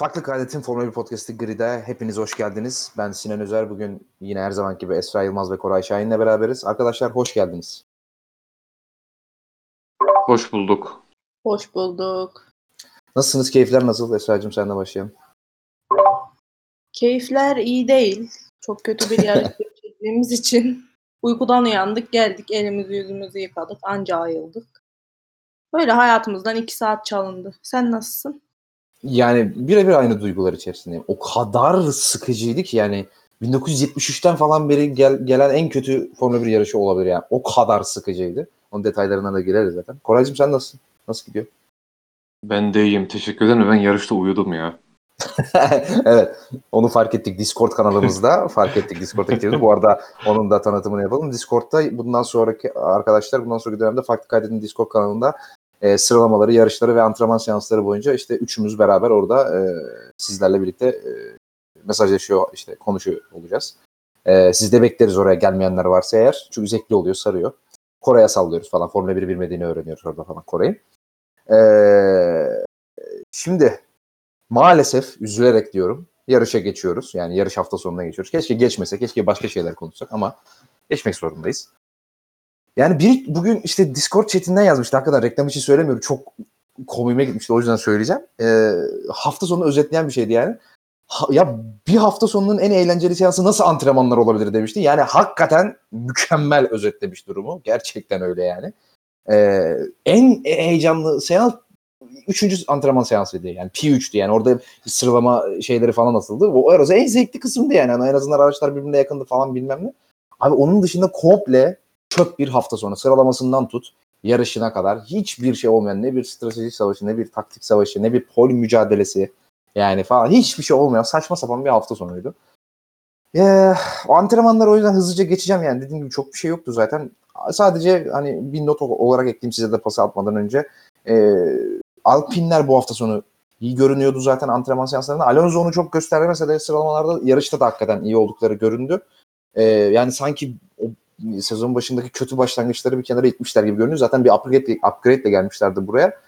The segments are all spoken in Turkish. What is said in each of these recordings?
Farklı Kaydetin Formula 1 Podcast'ı Grid'e hepiniz hoş geldiniz. Ben Sinan Özer. Bugün yine her zaman gibi Esra Yılmaz ve Koray Şahin'le beraberiz. Arkadaşlar hoş geldiniz. Hoş bulduk. Hoş bulduk. Nasılsınız? Keyifler nasıl? Esra'cığım senle başlayalım. Keyifler iyi değil. Çok kötü bir yarış geçirdiğimiz için uykudan uyandık, geldik, elimizi yüzümüzü yıkadık, anca ayıldık. Böyle hayatımızdan iki saat çalındı. Sen nasılsın? Yani birebir aynı duygular içerisindeyim. O kadar sıkıcıydı ki yani 1973'ten falan beri gel- gelen en kötü Formula 1 yarışı olabilir yani. O kadar sıkıcıydı. Onun detaylarına da gireriz zaten. Koraycığım sen nasılsın? Nasıl gidiyor? Ben de iyiyim. Teşekkür ederim. Ben yarışta uyudum ya. evet. Onu fark ettik Discord kanalımızda. fark ettik Discord'a gittiğimizi. Bu arada onun da tanıtımını yapalım. Discord'da bundan sonraki arkadaşlar bundan sonraki dönemde farklı kaydedin Discord kanalında e, sıralamaları, yarışları ve antrenman seansları boyunca işte üçümüz beraber orada e, sizlerle birlikte e, mesajlaşıyor, işte konuşuyor olacağız. E, siz de bekleriz oraya gelmeyenler varsa eğer. Çünkü zevkli oluyor, sarıyor. Kore'ye sallıyoruz falan. Formula 1'i bilmediğini öğreniyoruz orada falan Kore'yi. E, şimdi maalesef üzülerek diyorum yarışa geçiyoruz. Yani yarış hafta sonuna geçiyoruz. Keşke geçmese, keşke başka şeyler konuşsak ama geçmek zorundayız. Yani bir bugün işte Discord chatinden yazmıştı. Hakikaten reklam için söylemiyorum. Çok komiğime gitmişti. O yüzden söyleyeceğim. Ee, hafta sonu özetleyen bir şeydi yani. Ha- ya bir hafta sonunun en eğlenceli seansı nasıl antrenmanlar olabilir demişti. Yani hakikaten mükemmel özetlemiş durumu. Gerçekten öyle yani. Ee, en heyecanlı seans üçüncü antrenman seansıydı yani P3'tü yani orada sıralama şeyleri falan atıldı. O arası en zevkli kısımdı yani. yani en azından araçlar birbirine yakındı falan bilmem ne. Abi onun dışında komple çöp bir hafta sonra sıralamasından tut yarışına kadar hiçbir şey olmayan ne bir strateji savaşı ne bir taktik savaşı ne bir pol mücadelesi yani falan hiçbir şey olmayan saçma sapan bir hafta sonuydu. Ee, o antrenmanlar o yüzden hızlıca geçeceğim yani dediğim gibi çok bir şey yoktu zaten. Sadece hani bir not olarak ekleyeyim size de pası atmadan önce. Ee, Alpinler bu hafta sonu iyi görünüyordu zaten antrenman seanslarında. Alonso onu çok göstermese de sıralamalarda yarışta da hakikaten iyi oldukları göründü. Ee, yani sanki sezon başındaki kötü başlangıçları bir kenara itmişler gibi görünüyor. Zaten bir upgrade, upgrade ile gelmişlerdi buraya.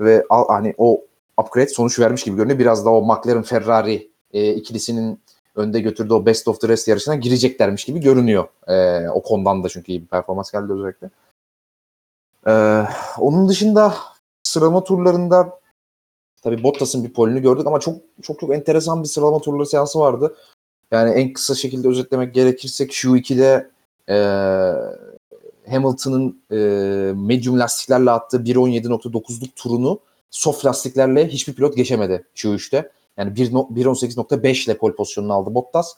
Ve al, hani o upgrade sonuç vermiş gibi görünüyor. Biraz da o McLaren Ferrari e, ikilisinin önde götürdüğü o best of the rest yarışına gireceklermiş gibi görünüyor. E, o konudan da çünkü iyi bir performans geldi özellikle. E, onun dışında sıralama turlarında tabii Bottas'ın bir polünü gördük ama çok çok çok enteresan bir sıralama turları seansı vardı. Yani en kısa şekilde özetlemek gerekirse Q2'de e, Hamilton'ın e, medium lastiklerle attığı 1.17.9'luk turunu soft lastiklerle hiçbir pilot geçemedi Q3'te. Yani 1.18.5 ile pole pozisyonunu aldı Bottas.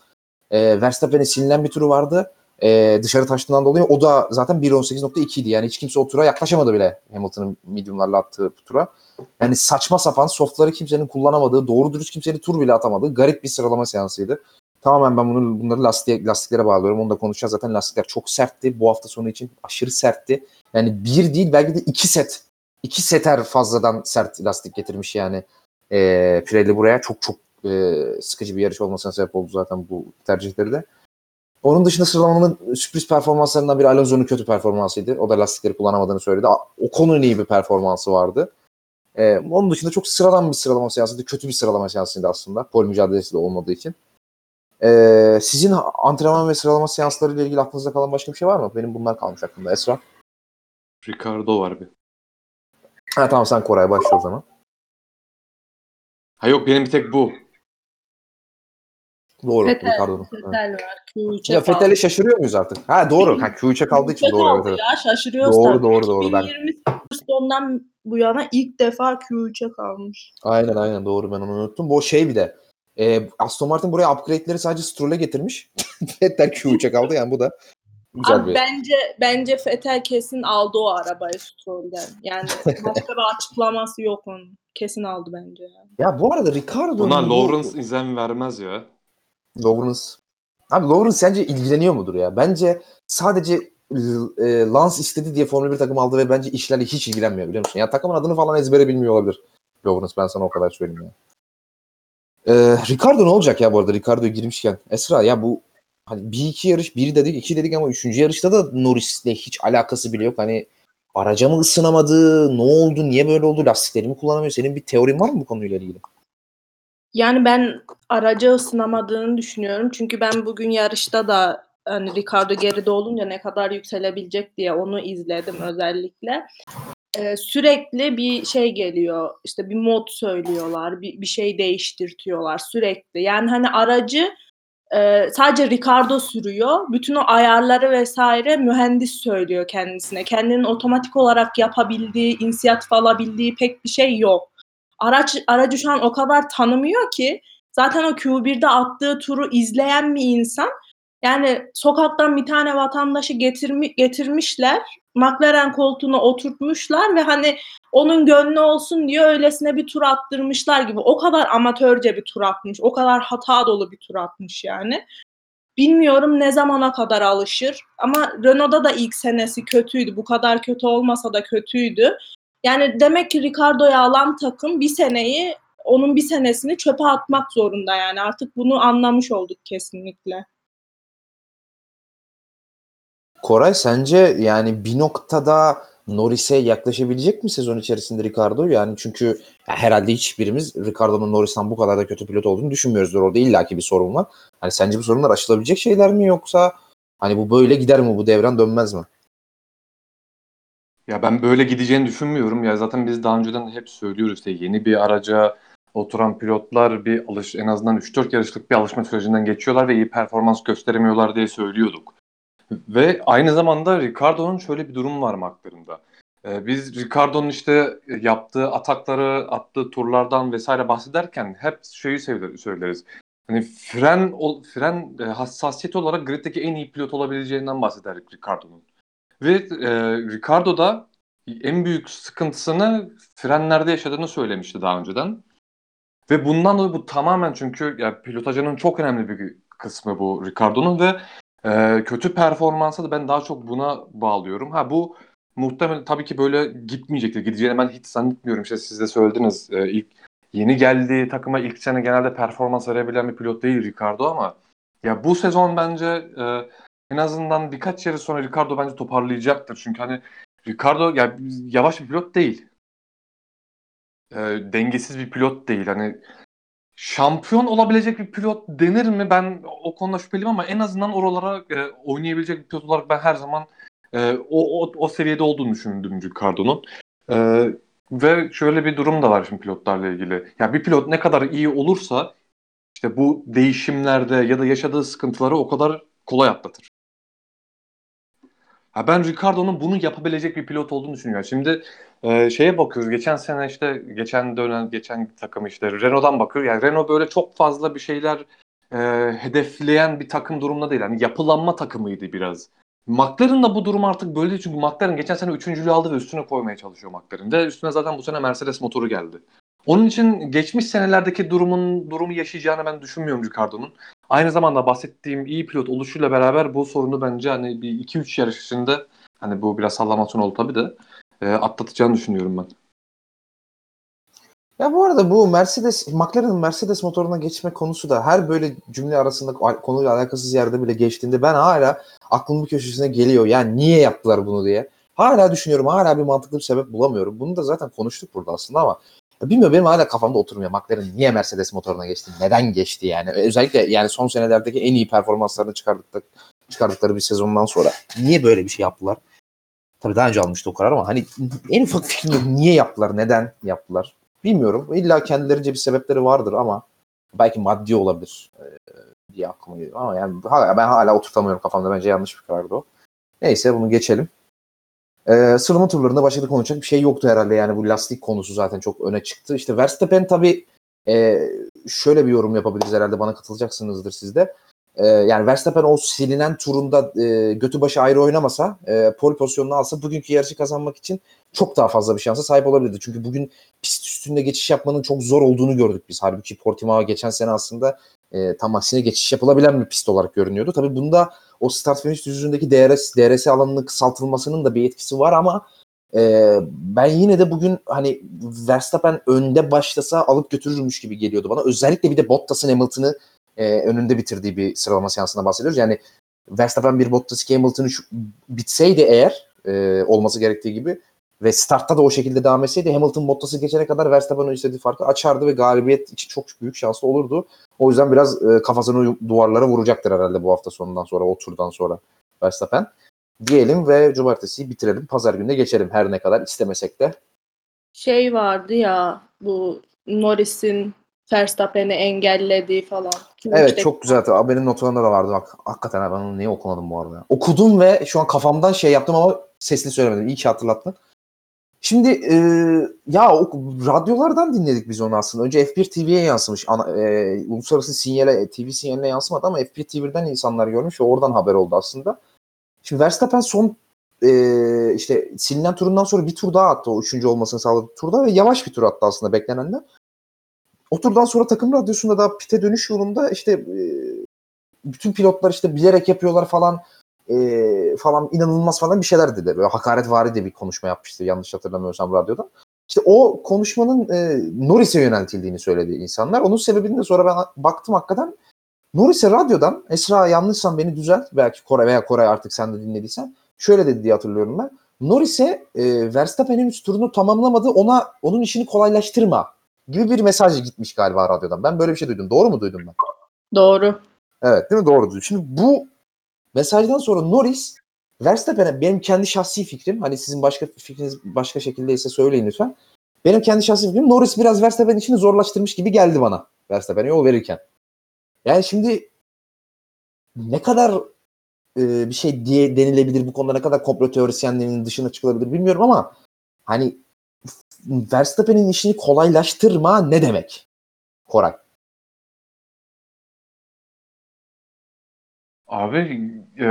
E, Verstappen'e silinen bir turu vardı. E, dışarı taştığından dolayı o da zaten 1.18.2 idi. Yani hiç kimse o tura yaklaşamadı bile Hamilton'ın mediumlarla attığı tura. Yani saçma sapan softları kimsenin kullanamadığı, doğru dürüst kimsenin tur bile atamadığı garip bir sıralama seansıydı. Tamamen ben bunu, bunları lastiğe, lastiklere bağlıyorum. Onu da konuşacağız. Zaten lastikler çok sertti. Bu hafta sonu için aşırı sertti. Yani bir değil belki de iki set. iki seter fazladan sert lastik getirmiş yani e, Pirelli buraya. Çok çok e, sıkıcı bir yarış olmasına sebep oldu zaten bu tercihleri de. Onun dışında sıralamanın sürpriz performanslarından biri Alonso'nun kötü performansıydı. O da lastikleri kullanamadığını söyledi. O konunun iyi bir performansı vardı. Ee, onun dışında çok sıradan bir sıralama seansıydı. Kötü bir sıralama seansıydı aslında. Pol mücadelesi de olmadığı için. Ee, sizin antrenman ve sıralama seansları ile ilgili aklınızda kalan başka bir şey var mı? Benim bunlar kalmış aklımda. Esra? Ricardo var bir. Ha tamam sen Koray başla o zaman. Ha yok benim bir tek bu. Doğru. Fetel, Ricardo'nun. Evet. Fetel var. Q3'e Ya Fethel'e şaşırıyor muyuz artık? Ha doğru. Ha, Q3'e kaldığı için doğru. Evet, evet. Ya şaşırıyoruz Doğru, tabii. doğru, doğru. Ben- 2020 sondan bu yana ilk defa Q3'e kalmış. Aynen aynen doğru ben onu unuttum. Bu şey bir de e, Aston Martin buraya upgrade'leri sadece Stroll'e getirmiş. Vettel Q3'e kaldı yani bu da güzel Abi bir. bence bence Fetel kesin aldı o arabayı Stroll'den. Yani başka bir açıklaması yok onun. Kesin aldı bence. Yani. Ya bu arada Ricardo'nun Buna bu- Lawrence izin vermez ya. Lawrence. Abi Lawrence sence ilgileniyor mudur ya? Bence sadece e, Lance istedi diye Formula 1 takım aldı ve bence işlerle hiç ilgilenmiyor biliyor musun? Ya takımın adını falan ezbere bilmiyor olabilir. Lawrence ben sana o kadar söyleyeyim ya. Ee, Ricardo ne olacak ya bu arada Ricardo'ya girmişken? Esra ya bu hani bir iki yarış bir dedik iki dedik ama üçüncü yarışta da Norris'le hiç alakası bile yok. Hani araca mı ısınamadı? Ne oldu? Niye böyle oldu? Lastikleri mi kullanamıyor? Senin bir teorin var mı bu konuyla ilgili? Yani ben aracı ısınamadığını düşünüyorum. Çünkü ben bugün yarışta da hani Ricardo geride olunca ne kadar yükselebilecek diye onu izledim özellikle. Ee, sürekli bir şey geliyor. işte bir mod söylüyorlar. Bir, bir şey değiştirtiyorlar sürekli. Yani hani aracı e, sadece Ricardo sürüyor. Bütün o ayarları vesaire mühendis söylüyor kendisine. Kendinin otomatik olarak yapabildiği, inisiyatif alabildiği pek bir şey yok. Araç aracı şu an o kadar tanımıyor ki zaten o Q1'de attığı turu izleyen bir insan yani sokaktan bir tane vatandaşı getirmi, getirmişler. McLaren koltuğuna oturtmuşlar ve hani onun gönlü olsun diye öylesine bir tur attırmışlar gibi. O kadar amatörce bir tur atmış. O kadar hata dolu bir tur atmış yani. Bilmiyorum ne zamana kadar alışır. Ama Renault'da da ilk senesi kötüydü. Bu kadar kötü olmasa da kötüydü. Yani demek ki Ricardo'ya alan takım bir seneyi onun bir senesini çöpe atmak zorunda yani. Artık bunu anlamış olduk kesinlikle. Koray sence yani bir noktada Norris'e yaklaşabilecek mi sezon içerisinde Ricardo? Yani çünkü herhalde hiçbirimiz Ricardo'nun Norris'ten bu kadar da kötü pilot olduğunu düşünmüyoruzdur. Orada illaki bir sorun var. Hani sence bu sorunlar aşılabilecek şeyler mi yoksa hani bu böyle gider mi bu devran dönmez mi? Ya ben böyle gideceğini düşünmüyorum. Ya zaten biz daha önceden de hep söylüyoruz işte yeni bir araca oturan pilotlar bir alış en azından 3-4 yarışlık bir alışma sürecinden geçiyorlar ve iyi performans gösteremiyorlar diye söylüyorduk. Ve aynı zamanda Ricardo'nun şöyle bir durum var McLaren'da. Ee, biz Ricardo'nun işte yaptığı atakları, attığı turlardan vesaire bahsederken hep şeyi söyleriz. Hani fren fren e, hassasiyeti olarak griddeki en iyi pilot olabileceğinden bahsederdik Ricardo'nun. Ve e, Ricardo da en büyük sıkıntısını frenlerde yaşadığını söylemişti daha önceden. Ve bundan dolayı bu tamamen çünkü ya, pilotajının çok önemli bir kısmı bu Ricardo'nun ve e, kötü performansa da ben daha çok buna bağlıyorum. Ha bu muhtemelen tabii ki böyle gitmeyecektir. Gideceğini ben hiç zannetmiyorum. İşte siz de söylediniz. E, ilk yeni geldiği takıma ilk sene genelde performans verebilen bir pilot değil Ricardo ama ya bu sezon bence e, en azından birkaç yarış sonra Ricardo bence toparlayacaktır. Çünkü hani Ricardo ya yavaş bir pilot değil. E, dengesiz bir pilot değil. Hani şampiyon olabilecek bir pilot denir mi? Ben o konuda şüpheliyim ama en azından oralara e, oynayabilecek bir pilot olarak ben her zaman e, o, o, o seviyede olduğunu düşündüm Ricardo'nun. E, ve şöyle bir durum da var şimdi pilotlarla ilgili. Ya bir pilot ne kadar iyi olursa işte bu değişimlerde ya da yaşadığı sıkıntıları o kadar kolay atlatır. Ha ben Ricardo'nun bunu yapabilecek bir pilot olduğunu düşünüyorum. Şimdi e, şeye bakıyoruz. Geçen sene işte geçen dönem geçen takım işte Renault'dan bakıyor. Yani Renault böyle çok fazla bir şeyler e, hedefleyen bir takım durumda değil. Yani yapılanma takımıydı biraz. McLaren da bu durum artık böyle değil. Çünkü McLaren geçen sene üçüncülüğü aldı ve üstüne koymaya çalışıyor McLaren. Ve üstüne zaten bu sene Mercedes motoru geldi. Onun için geçmiş senelerdeki durumun durumu yaşayacağını ben düşünmüyorum Ricardo'nun. Aynı zamanda bahsettiğim iyi pilot oluşuyla beraber bu sorunu bence hani bir 2-3 yarış içinde hani bu biraz sallamasyon oldu tabii de e, atlatacağını düşünüyorum ben. Ya bu arada bu Mercedes, McLaren'ın Mercedes motoruna geçme konusu da her böyle cümle arasında konuyla alakasız yerde bile geçtiğinde ben hala aklımın köşesine geliyor. Yani niye yaptılar bunu diye. Hala düşünüyorum. Hala bir mantıklı bir sebep bulamıyorum. Bunu da zaten konuştuk burada aslında ama Bilmiyorum benim hala kafamda oturmuyor. McLaren niye Mercedes motoruna geçti? Neden geçti yani? Özellikle yani son senelerdeki en iyi performanslarını çıkardıkları, çıkardıkları bir sezondan sonra niye böyle bir şey yaptılar? Tabii daha önce almıştı o karar ama hani en ufak fikrim yok. Niye yaptılar? Neden yaptılar? Bilmiyorum. İlla kendilerince bir sebepleri vardır ama belki maddi olabilir ee, diye aklıma geliyor. Ama yani hala, ben hala oturtamıyorum kafamda. Bence yanlış bir karardı o. Neyse bunu geçelim. Ee, sıralama turlarında başka da konuşacak bir şey yoktu herhalde yani bu lastik konusu zaten çok öne çıktı. İşte Verstappen tabii e, şöyle bir yorum yapabiliriz herhalde bana katılacaksınızdır siz de. E, yani Verstappen o silinen turunda e, götü başı ayrı oynamasa e, pole pozisyonunu alsa bugünkü yarışı kazanmak için çok daha fazla bir şansa sahip olabilirdi. Çünkü bugün pist üstünde geçiş yapmanın çok zor olduğunu gördük biz. Halbuki Portimao geçen sene aslında e, tam aksine geçiş yapılabilen bir pist olarak görünüyordu. Tabii bunda o start finish düzlüğündeki DRS, DRS alanının kısaltılmasının da bir etkisi var ama e, ben yine de bugün hani Verstappen önde başlasa alıp götürürmüş gibi geliyordu bana. Özellikle bir de Bottas'ın Hamilton'ı e, önünde bitirdiği bir sıralama seansına bahsediyoruz. Yani Verstappen bir Bottas Hamilton'ı bitseydi eğer e, olması gerektiği gibi ve startta da o şekilde devam etseydi Hamilton Bottas'ı geçene kadar Verstappen'ın istediği farkı açardı ve galibiyet için çok büyük şanslı olurdu. O yüzden biraz e, kafasını duvarlara vuracaktır herhalde bu hafta sonundan sonra, o turdan sonra Verstappen. Diyelim ve cumartesiyi bitirelim. Pazar gününe geçelim her ne kadar istemesek de. Şey vardı ya bu Norris'in Verstappen'i engellediği falan. Evet İşte çok güzel. Abi Benim notlarımda da vardı bak. Hakikaten ben onu niye okumadım bu arada. ya? Okudum ve şu an kafamdan şey yaptım ama sesli söylemedim. İyi ki hatırlattın. Şimdi e, ya o, radyolardan dinledik biz onu aslında. Önce F1 TV'ye yansımış. Ana, e, uluslararası sinyale, TV sinyaline yansımadı ama F1 TV'den insanlar görmüş ve oradan haber oldu aslında. Şimdi Verstappen son e, işte silinen turundan sonra bir tur daha attı. O üçüncü olmasını sağladı turda ve yavaş bir tur attı aslında beklenenden. O turdan sonra takım radyosunda da pite dönüş yolunda işte e, bütün pilotlar işte bilerek yapıyorlar falan e, falan inanılmaz falan bir şeyler dedi. Böyle hakaretvari de bir konuşma yapmıştı yanlış hatırlamıyorsam radyoda. İşte o konuşmanın e, Norris'e yöneltildiğini söyledi insanlar. Onun sebebini de sonra ben baktım hakikaten Norris'e radyodan Esra yanlışsam beni düzelt belki Koray veya Koray artık sen de dinlediysen şöyle dedi diye hatırlıyorum ben. Norris'e e, Verstappen henüz turunu tamamlamadı ona onun işini kolaylaştırma gibi bir mesaj gitmiş galiba radyodan. Ben böyle bir şey duydum. Doğru mu duydum ben? Doğru. Evet değil mi? Doğru duydum. Şimdi bu mesajdan sonra Norris Verstappen'e benim kendi şahsi fikrim hani sizin başka fikriniz başka şekildeyse söyleyin lütfen. Benim kendi şahsi fikrim Norris biraz Verstappen işini zorlaştırmış gibi geldi bana. Verstappen'e yol verirken. Yani şimdi ne kadar e, bir şey diye denilebilir bu konuda ne kadar komplo teorisyenlerinin dışına çıkılabilir bilmiyorum ama hani Verstappen'in işini kolaylaştırma ne demek? Koray. Abi e,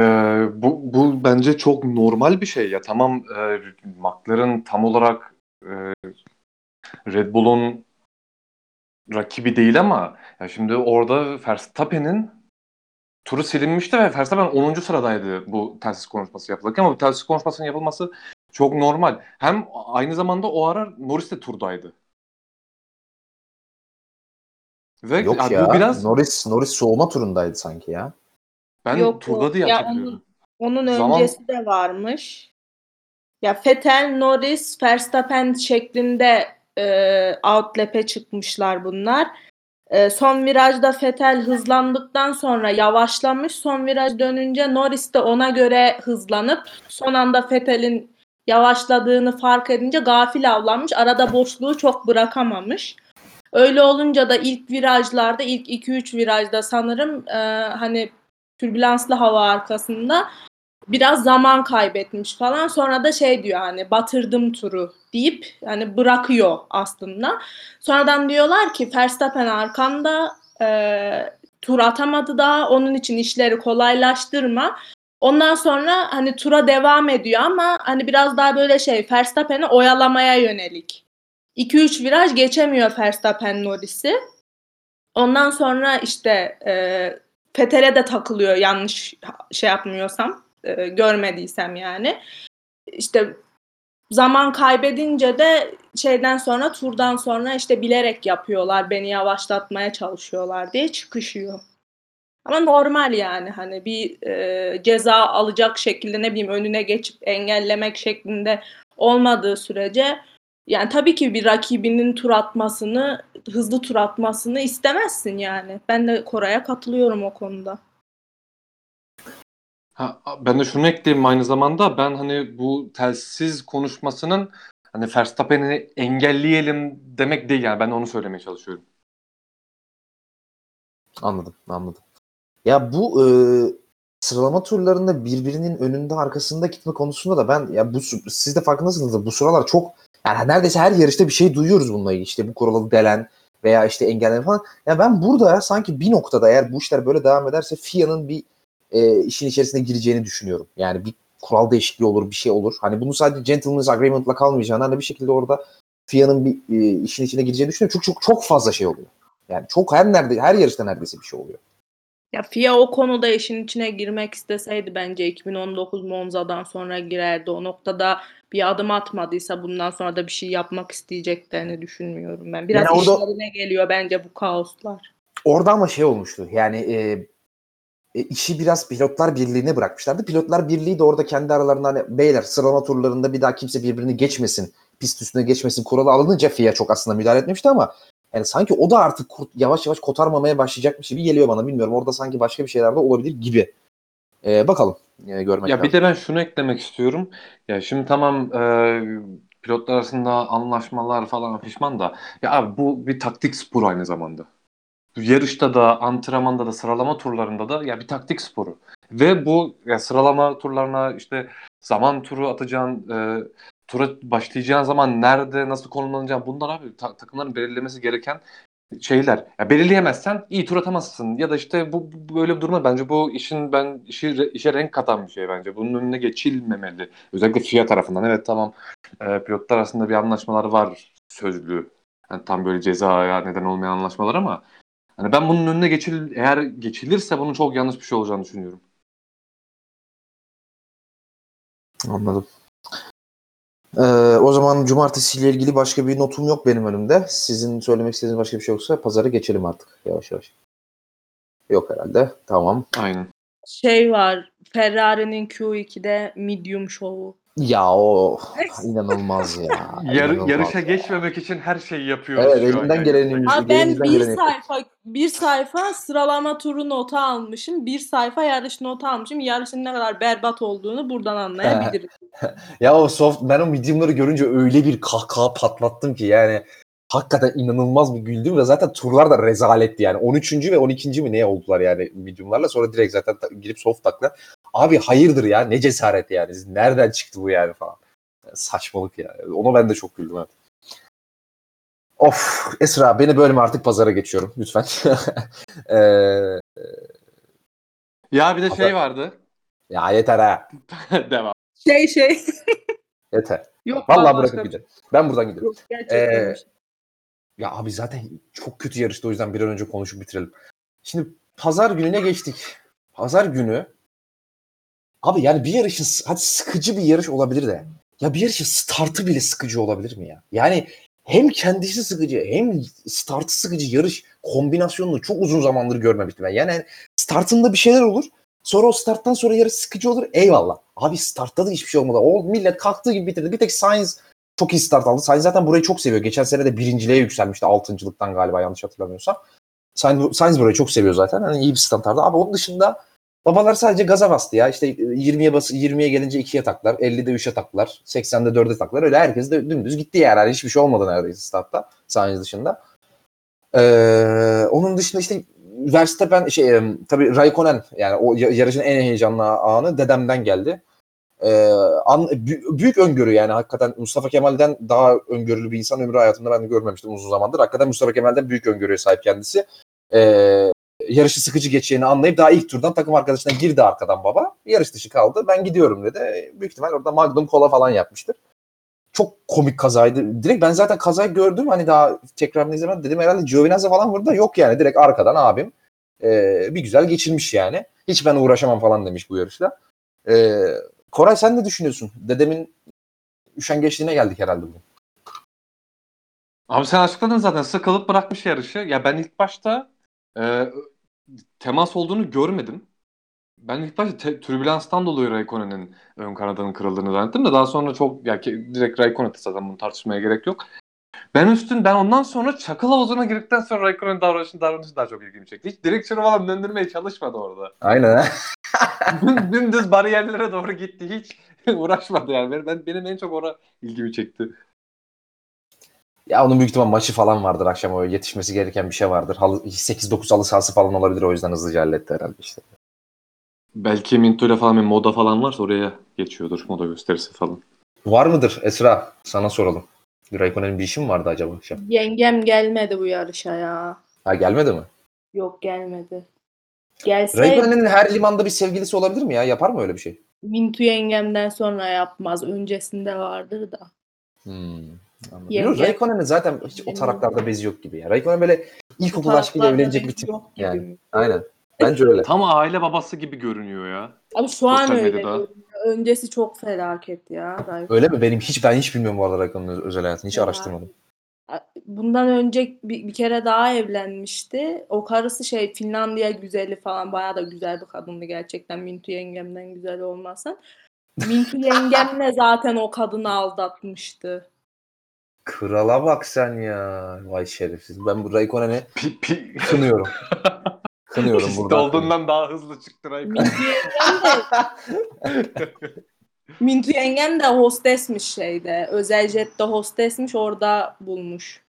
bu, bu bence çok normal bir şey ya. Tamam e, McLaren tam olarak e, Red Bull'un rakibi değil ama ya şimdi orada Verstappen'in turu silinmişti ve Verstappen 10. sıradaydı bu telsiz konuşması yapılırken ama bu telsiz konuşmasının yapılması çok normal. Hem aynı zamanda o ara Norris de turdaydı. Ve Yok ya ya. bu biraz Norris Norris soğuma turundaydı sanki ya. ben Yok, turda yok. diye Ya hatırlıyorum. Onun Zaman- öncesi de varmış. Ya Vettel, Norris, Verstappen şeklinde e, outlap'e çıkmışlar bunlar. E, son virajda Vettel hızlandıktan sonra yavaşlamış. Son viraj dönünce Norris de ona göre hızlanıp son anda Vettel'in yavaşladığını fark edince gafil avlanmış. Arada boşluğu çok bırakamamış. Öyle olunca da ilk virajlarda, ilk 2-3 virajda sanırım e, hani türbülanslı hava arkasında biraz zaman kaybetmiş falan. Sonra da şey diyor hani batırdım turu deyip hani bırakıyor aslında. Sonradan diyorlar ki Verstappen arkamda e, tur atamadı daha onun için işleri kolaylaştırma. Ondan sonra hani tura devam ediyor ama hani biraz daha böyle şey Verstappen'i oyalamaya yönelik. 2-3 viraj geçemiyor Verstappen Norris'i. Ondan sonra işte e, Vettel'e de takılıyor yanlış şey yapmıyorsam, e, görmediysem yani. İşte zaman kaybedince de şeyden sonra turdan sonra işte bilerek yapıyorlar, beni yavaşlatmaya çalışıyorlar diye çıkışıyor. Ama normal yani hani bir e, ceza alacak şekilde ne bileyim önüne geçip engellemek şeklinde olmadığı sürece yani tabii ki bir rakibinin tur atmasını, hızlı tur atmasını istemezsin yani. Ben de Koray'a katılıyorum o konuda. Ha, ben de şunu ekleyeyim aynı zamanda ben hani bu telsiz konuşmasının hani Verstappen'i engelleyelim demek değil yani ben onu söylemeye çalışıyorum. Anladım, anladım. Ya bu e, sıralama turlarında birbirinin önünde arkasında gitme konusunda da ben ya bu siz de farkındasınız da bu sıralar çok yani neredeyse her yarışta bir şey duyuyoruz bununla ilgili. İşte bu kuralı delen veya işte engelleme falan. Ya ben burada sanki bir noktada eğer bu işler böyle devam ederse FIA'nın bir e, işin içerisine gireceğini düşünüyorum. Yani bir kural değişikliği olur, bir şey olur. Hani bunu sadece gentleman's agreement'la kalmayacağını hani bir şekilde orada FIA'nın bir e, işin içine gireceğini düşünüyorum. Çünkü çok çok fazla şey oluyor. Yani çok her nerede her yarışta neredeyse bir şey oluyor. Ya FIA o konuda işin içine girmek isteseydi bence 2019 Monza'dan sonra girerdi. O noktada bir adım atmadıysa bundan sonra da bir şey yapmak isteyeceklerini düşünmüyorum ben. Biraz Yani orada- işlerine geliyor bence bu kaoslar. Orada ama şey olmuştu. Yani e, e, işi biraz pilotlar birliğine bırakmışlardı. Pilotlar birliği de orada kendi aralarında hani beyler sıralama turlarında bir daha kimse birbirini geçmesin, pist üstüne geçmesin kuralı alınınca FIA çok aslında müdahale etmişti ama yani sanki o da artık kurt- yavaş yavaş kotarmamaya başlayacakmış gibi geliyor bana. Bilmiyorum orada sanki başka bir şeyler de olabilir gibi. E, bakalım e, görmek Ya lazım. bir de ben şunu eklemek istiyorum. Ya şimdi tamam e, pilotlar arasında anlaşmalar falan pişman da ya abi bu bir taktik sporu aynı zamanda. Yarışta da, antrenmanda da, sıralama turlarında da ya bir taktik sporu. Ve bu ya sıralama turlarına işte zaman turu atacağın, e, tura başlayacağın zaman nerede, nasıl konumlanacağın bunlar abi ta- takımların belirlemesi gereken şeyler. Ya belirleyemezsen iyi tur atamazsın ya da işte bu, bu böyle bir durumda bence bu işin ben işi işe renk katan bir şey bence. Bunun önüne geçilmemeli. Özellikle FIA tarafından. Evet tamam e, pilotlar arasında bir anlaşmalar var sözlü. Yani tam böyle cezaya neden olmayan anlaşmalar ama hani ben bunun önüne geçil eğer geçilirse bunun çok yanlış bir şey olacağını düşünüyorum. Anladım. Ee, o zaman cumartesiyle ilgili başka bir notum yok benim önümde. Sizin söylemek istediğiniz başka bir şey yoksa pazara geçelim artık yavaş yavaş. Yok herhalde. Tamam. Aynen. Şey var. Ferrari'nin Q2'de medium şovu. Ya o inanılmaz ya. Yar- İnanılmaz. yarışa geçmemek için her şeyi yapıyoruz. Evet, elinden yani. gelenin- Abi ben bir geleni sayfa bir sayfa sıralama turu notu almışım. Bir sayfa yarış notu almışım. Yarışın ne kadar berbat olduğunu buradan anlayabiliriz. Ya o soft ben o medium'ları görünce öyle bir kahkaha patlattım ki yani hakikaten inanılmaz bir güldüm ve zaten turlar da rezaletti yani. 13. ve 12. mi ne oldular yani medium'larla sonra direkt zaten girip soft takla. Abi hayırdır ya ne cesaret yani. Nereden çıktı bu yani falan. Saçmalık ya. Ona ben de çok güldüm evet. Of Esra beni bölme artık pazara geçiyorum lütfen. Ee, Ya bir de şey vardı. ya yeter ha. Devam. Şey şey. Yeter. Yok Vallahi bırakıp bir- giderim. Ben buradan gidiyorum. Yok gerçekten. Ee. Ya abi zaten çok kötü yarıştı o yüzden bir an önce konuşup bitirelim. Şimdi pazar gününe geçtik. Pazar günü abi yani bir yarışın hadi sıkıcı bir yarış olabilir de ya bir yarışın startı bile sıkıcı olabilir mi ya? Yani hem kendisi sıkıcı hem startı sıkıcı yarış kombinasyonunu çok uzun zamandır görmemiştim ben. Yani startında bir şeyler olur. Sonra o starttan sonra yarış sıkıcı olur. Eyvallah. Abi startta da hiçbir şey olmadı. O millet kalktığı gibi bitirdi. Bir tek Sainz çok iyi start aldı. Sainz zaten burayı çok seviyor. Geçen sene de birinciliğe yükselmişti. Altıncılıktan galiba yanlış hatırlamıyorsam. Sainz, Sainz burayı çok seviyor zaten. Hani iyi bir start aldı. Abi onun dışında babalar sadece gaza bastı ya. İşte 20'ye bas 20'ye gelince 2'ye taklar. 50'de 3'e taklar. 80'de 4'e taklar. Öyle herkes de dümdüz gitti yani. Hani hiçbir şey olmadı neredeyse startta. Sainz dışında. Ee, onun dışında işte Verstappen şey tabii Raikkonen yani o ya- yarışın en heyecanlı anı dedemden geldi. Ee, an, bü- büyük öngörü yani hakikaten Mustafa Kemal'den daha öngörülü bir insan ömrü hayatımda ben de görmemiştim uzun zamandır. Hakikaten Mustafa Kemal'den büyük öngörüye sahip kendisi. Ee, yarışı sıkıcı geçeceğini anlayıp daha ilk turdan takım arkadaşına girdi arkadan baba. Yarış dışı kaldı. Ben gidiyorum dedi. Büyük ihtimal orada Magnum Cola falan yapmıştır. Çok komik kazaydı. Direkt ben zaten kazayı gördüm. Hani daha tekrarını izlemedim. Dedim herhalde Giovinazzi falan vurdu da yok yani. Direkt arkadan abim. Ee, bir güzel geçirmiş yani. Hiç ben uğraşamam falan demiş bu yarışla. Ee, Koray sen ne düşünüyorsun? Dedemin üşengeçliğine geldik herhalde bugün. Abi sen açıkladın zaten sıkılıp bırakmış yarışı. Ya ben ilk başta e, temas olduğunu görmedim. Ben ilk başta te- türbülanstan dolayı Raikkonen'in ön kanadının kırıldığını zannettim de daha sonra çok ya direkt Raikkonen zaten bunu tartışmaya gerek yok. Ben üstün ben ondan sonra çakıl havuzuna girdikten sonra Raikkonen'in davranışı, davranışı daha çok ilgimi çekti. Hiç direksiyonu falan döndürmeye çalışmadı orada. Aynen Dümdüz bariyerlere doğru gitti. Hiç uğraşmadı yani. Ben, benim en çok orada ilgimi çekti. Ya onun büyük ihtimal maçı falan vardır akşam o yetişmesi gereken bir şey vardır. Halı- 8-9 halı sahası falan olabilir o yüzden hızlıca halletti herhalde işte. Belki Minto ile falan bir moda falan varsa oraya geçiyordur. Moda gösterisi falan. Var mıdır Esra? Sana soralım. Raikkonen'in bir işi mi vardı acaba akşam? Yengem gelmedi bu yarışa ya. Ha gelmedi mi? Yok gelmedi. Gelse Raikkonen'in her limanda bir sevgilisi olabilir mi ya? Yapar mı öyle bir şey? Mintu yengemden sonra yapmaz. Öncesinde vardır da. Hmm. Yenge- Raikkonen'in zaten hiç o taraklarda bezi yok gibi ya. Raikkonen böyle ilkokul aşkıyla evlenecek bir tip. gibi yani. Aynen. Bence öyle. Tam aile babası gibi görünüyor ya. Abi şu an Sosyal öyle. medyada. görünüyor. Öncesi çok felaket ya. Raikkonen. Öyle mi? Benim hiç ben hiç bilmiyorum bu arada Raikkonen'in özel hayatını. Hiç Ya. araştırmadım. bundan önce bir, bir kere daha evlenmişti. O karısı şey Finlandiya güzeli falan bayağı da güzel bir kadındı gerçekten Mintu yengemden güzel olmasın. Mintu yengemle zaten o kadını aldatmıştı. Krala bak sen ya. Vay şerefsiz. Ben bu Raikkonen'i Pi, pi. kınıyorum. Kınıyorum Pistte buradan. olduğundan daha hızlı çıktı Raikkonen. Mintu yengem de Mintu yengem de hostesmiş şeyde. Özel jette hostesmiş orada bulmuş.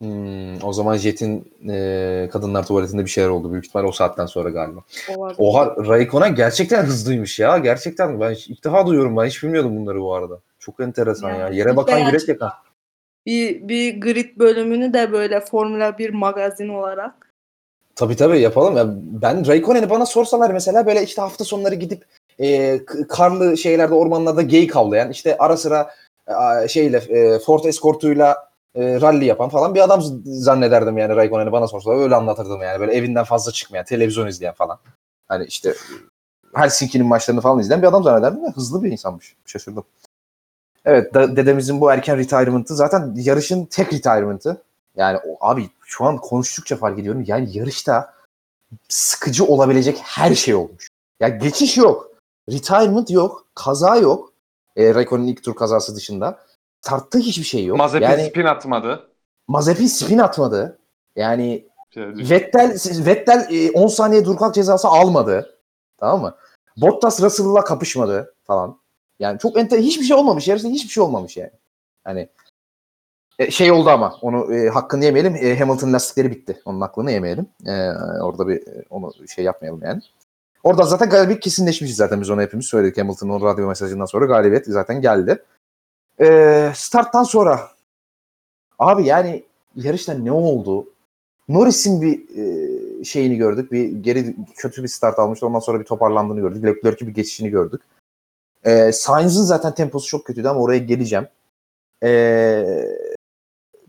Hmm, o zaman Jet'in e, kadınlar tuvaletinde bir şeyler oldu. Büyük ihtimal o saatten sonra galiba. Olabilir. Oha Raikkonen gerçekten hızlıymış ya. Gerçekten ben ilk defa duyuyorum. Ben hiç bilmiyordum bunları bu arada. Çok enteresan ya. Yani Yere hiç bakan yürek yakan. Bir, bir grid bölümünü de böyle Formula 1 magazin olarak. Tabii tabii yapalım. Ya ben Raikkonen'i bana sorsalar mesela böyle işte hafta sonları gidip e, karlı şeylerde ormanlarda geyik avlayan işte ara sıra e, şeyle e, Ford Escort'uyla e, rally yapan falan bir adam zannederdim yani Raikkonen'i bana sorsalar öyle anlatırdım yani böyle evinden fazla çıkmayan televizyon izleyen falan. Hani işte Helsinki'nin maçlarını falan izleyen bir adam zannederdim ve hızlı bir insanmış. Şaşırdım. Evet da- dedemizin bu erken retirement'ı zaten yarışın tek retirement'ı. Yani o, abi şu an konuştukça fark ediyorum. Yani yarışta sıkıcı olabilecek her şey olmuş. Ya geçiş yok. Retirement yok. Kaza yok. E, Raikkonen'in ilk tur kazası dışında. Tarttığı hiçbir şey yok. Mazepin yani spin atmadı. Mazepin spin atmadı. Yani Şey. Vettel Vettel e, 10 saniye dur kalk cezası almadı. Tamam mı? Bottas Russell'la kapışmadı falan. Yani çok enter hiçbir şey olmamış. Yarışta hiçbir şey olmamış yani. Hani e, şey oldu ama onu e, hakkını yemeyelim. E, Hamilton lastikleri bitti. Onun hakkını yemeyelim. E, orada bir e, onu şey yapmayalım yani. Orada zaten galibiyet kesinleşmiş zaten biz onu hepimiz söyledik. Hamilton'ın radyo mesajından sonra galibiyet zaten geldi. E, starttan sonra abi yani yarışta ne oldu? Norris'in bir e, şeyini gördük. Bir geri kötü bir start almıştı. Ondan sonra bir toparlandığını gördük. Leclerc'in bir geçişini gördük. E, Sainz'ın zaten temposu çok kötüydü ama oraya geleceğim. E,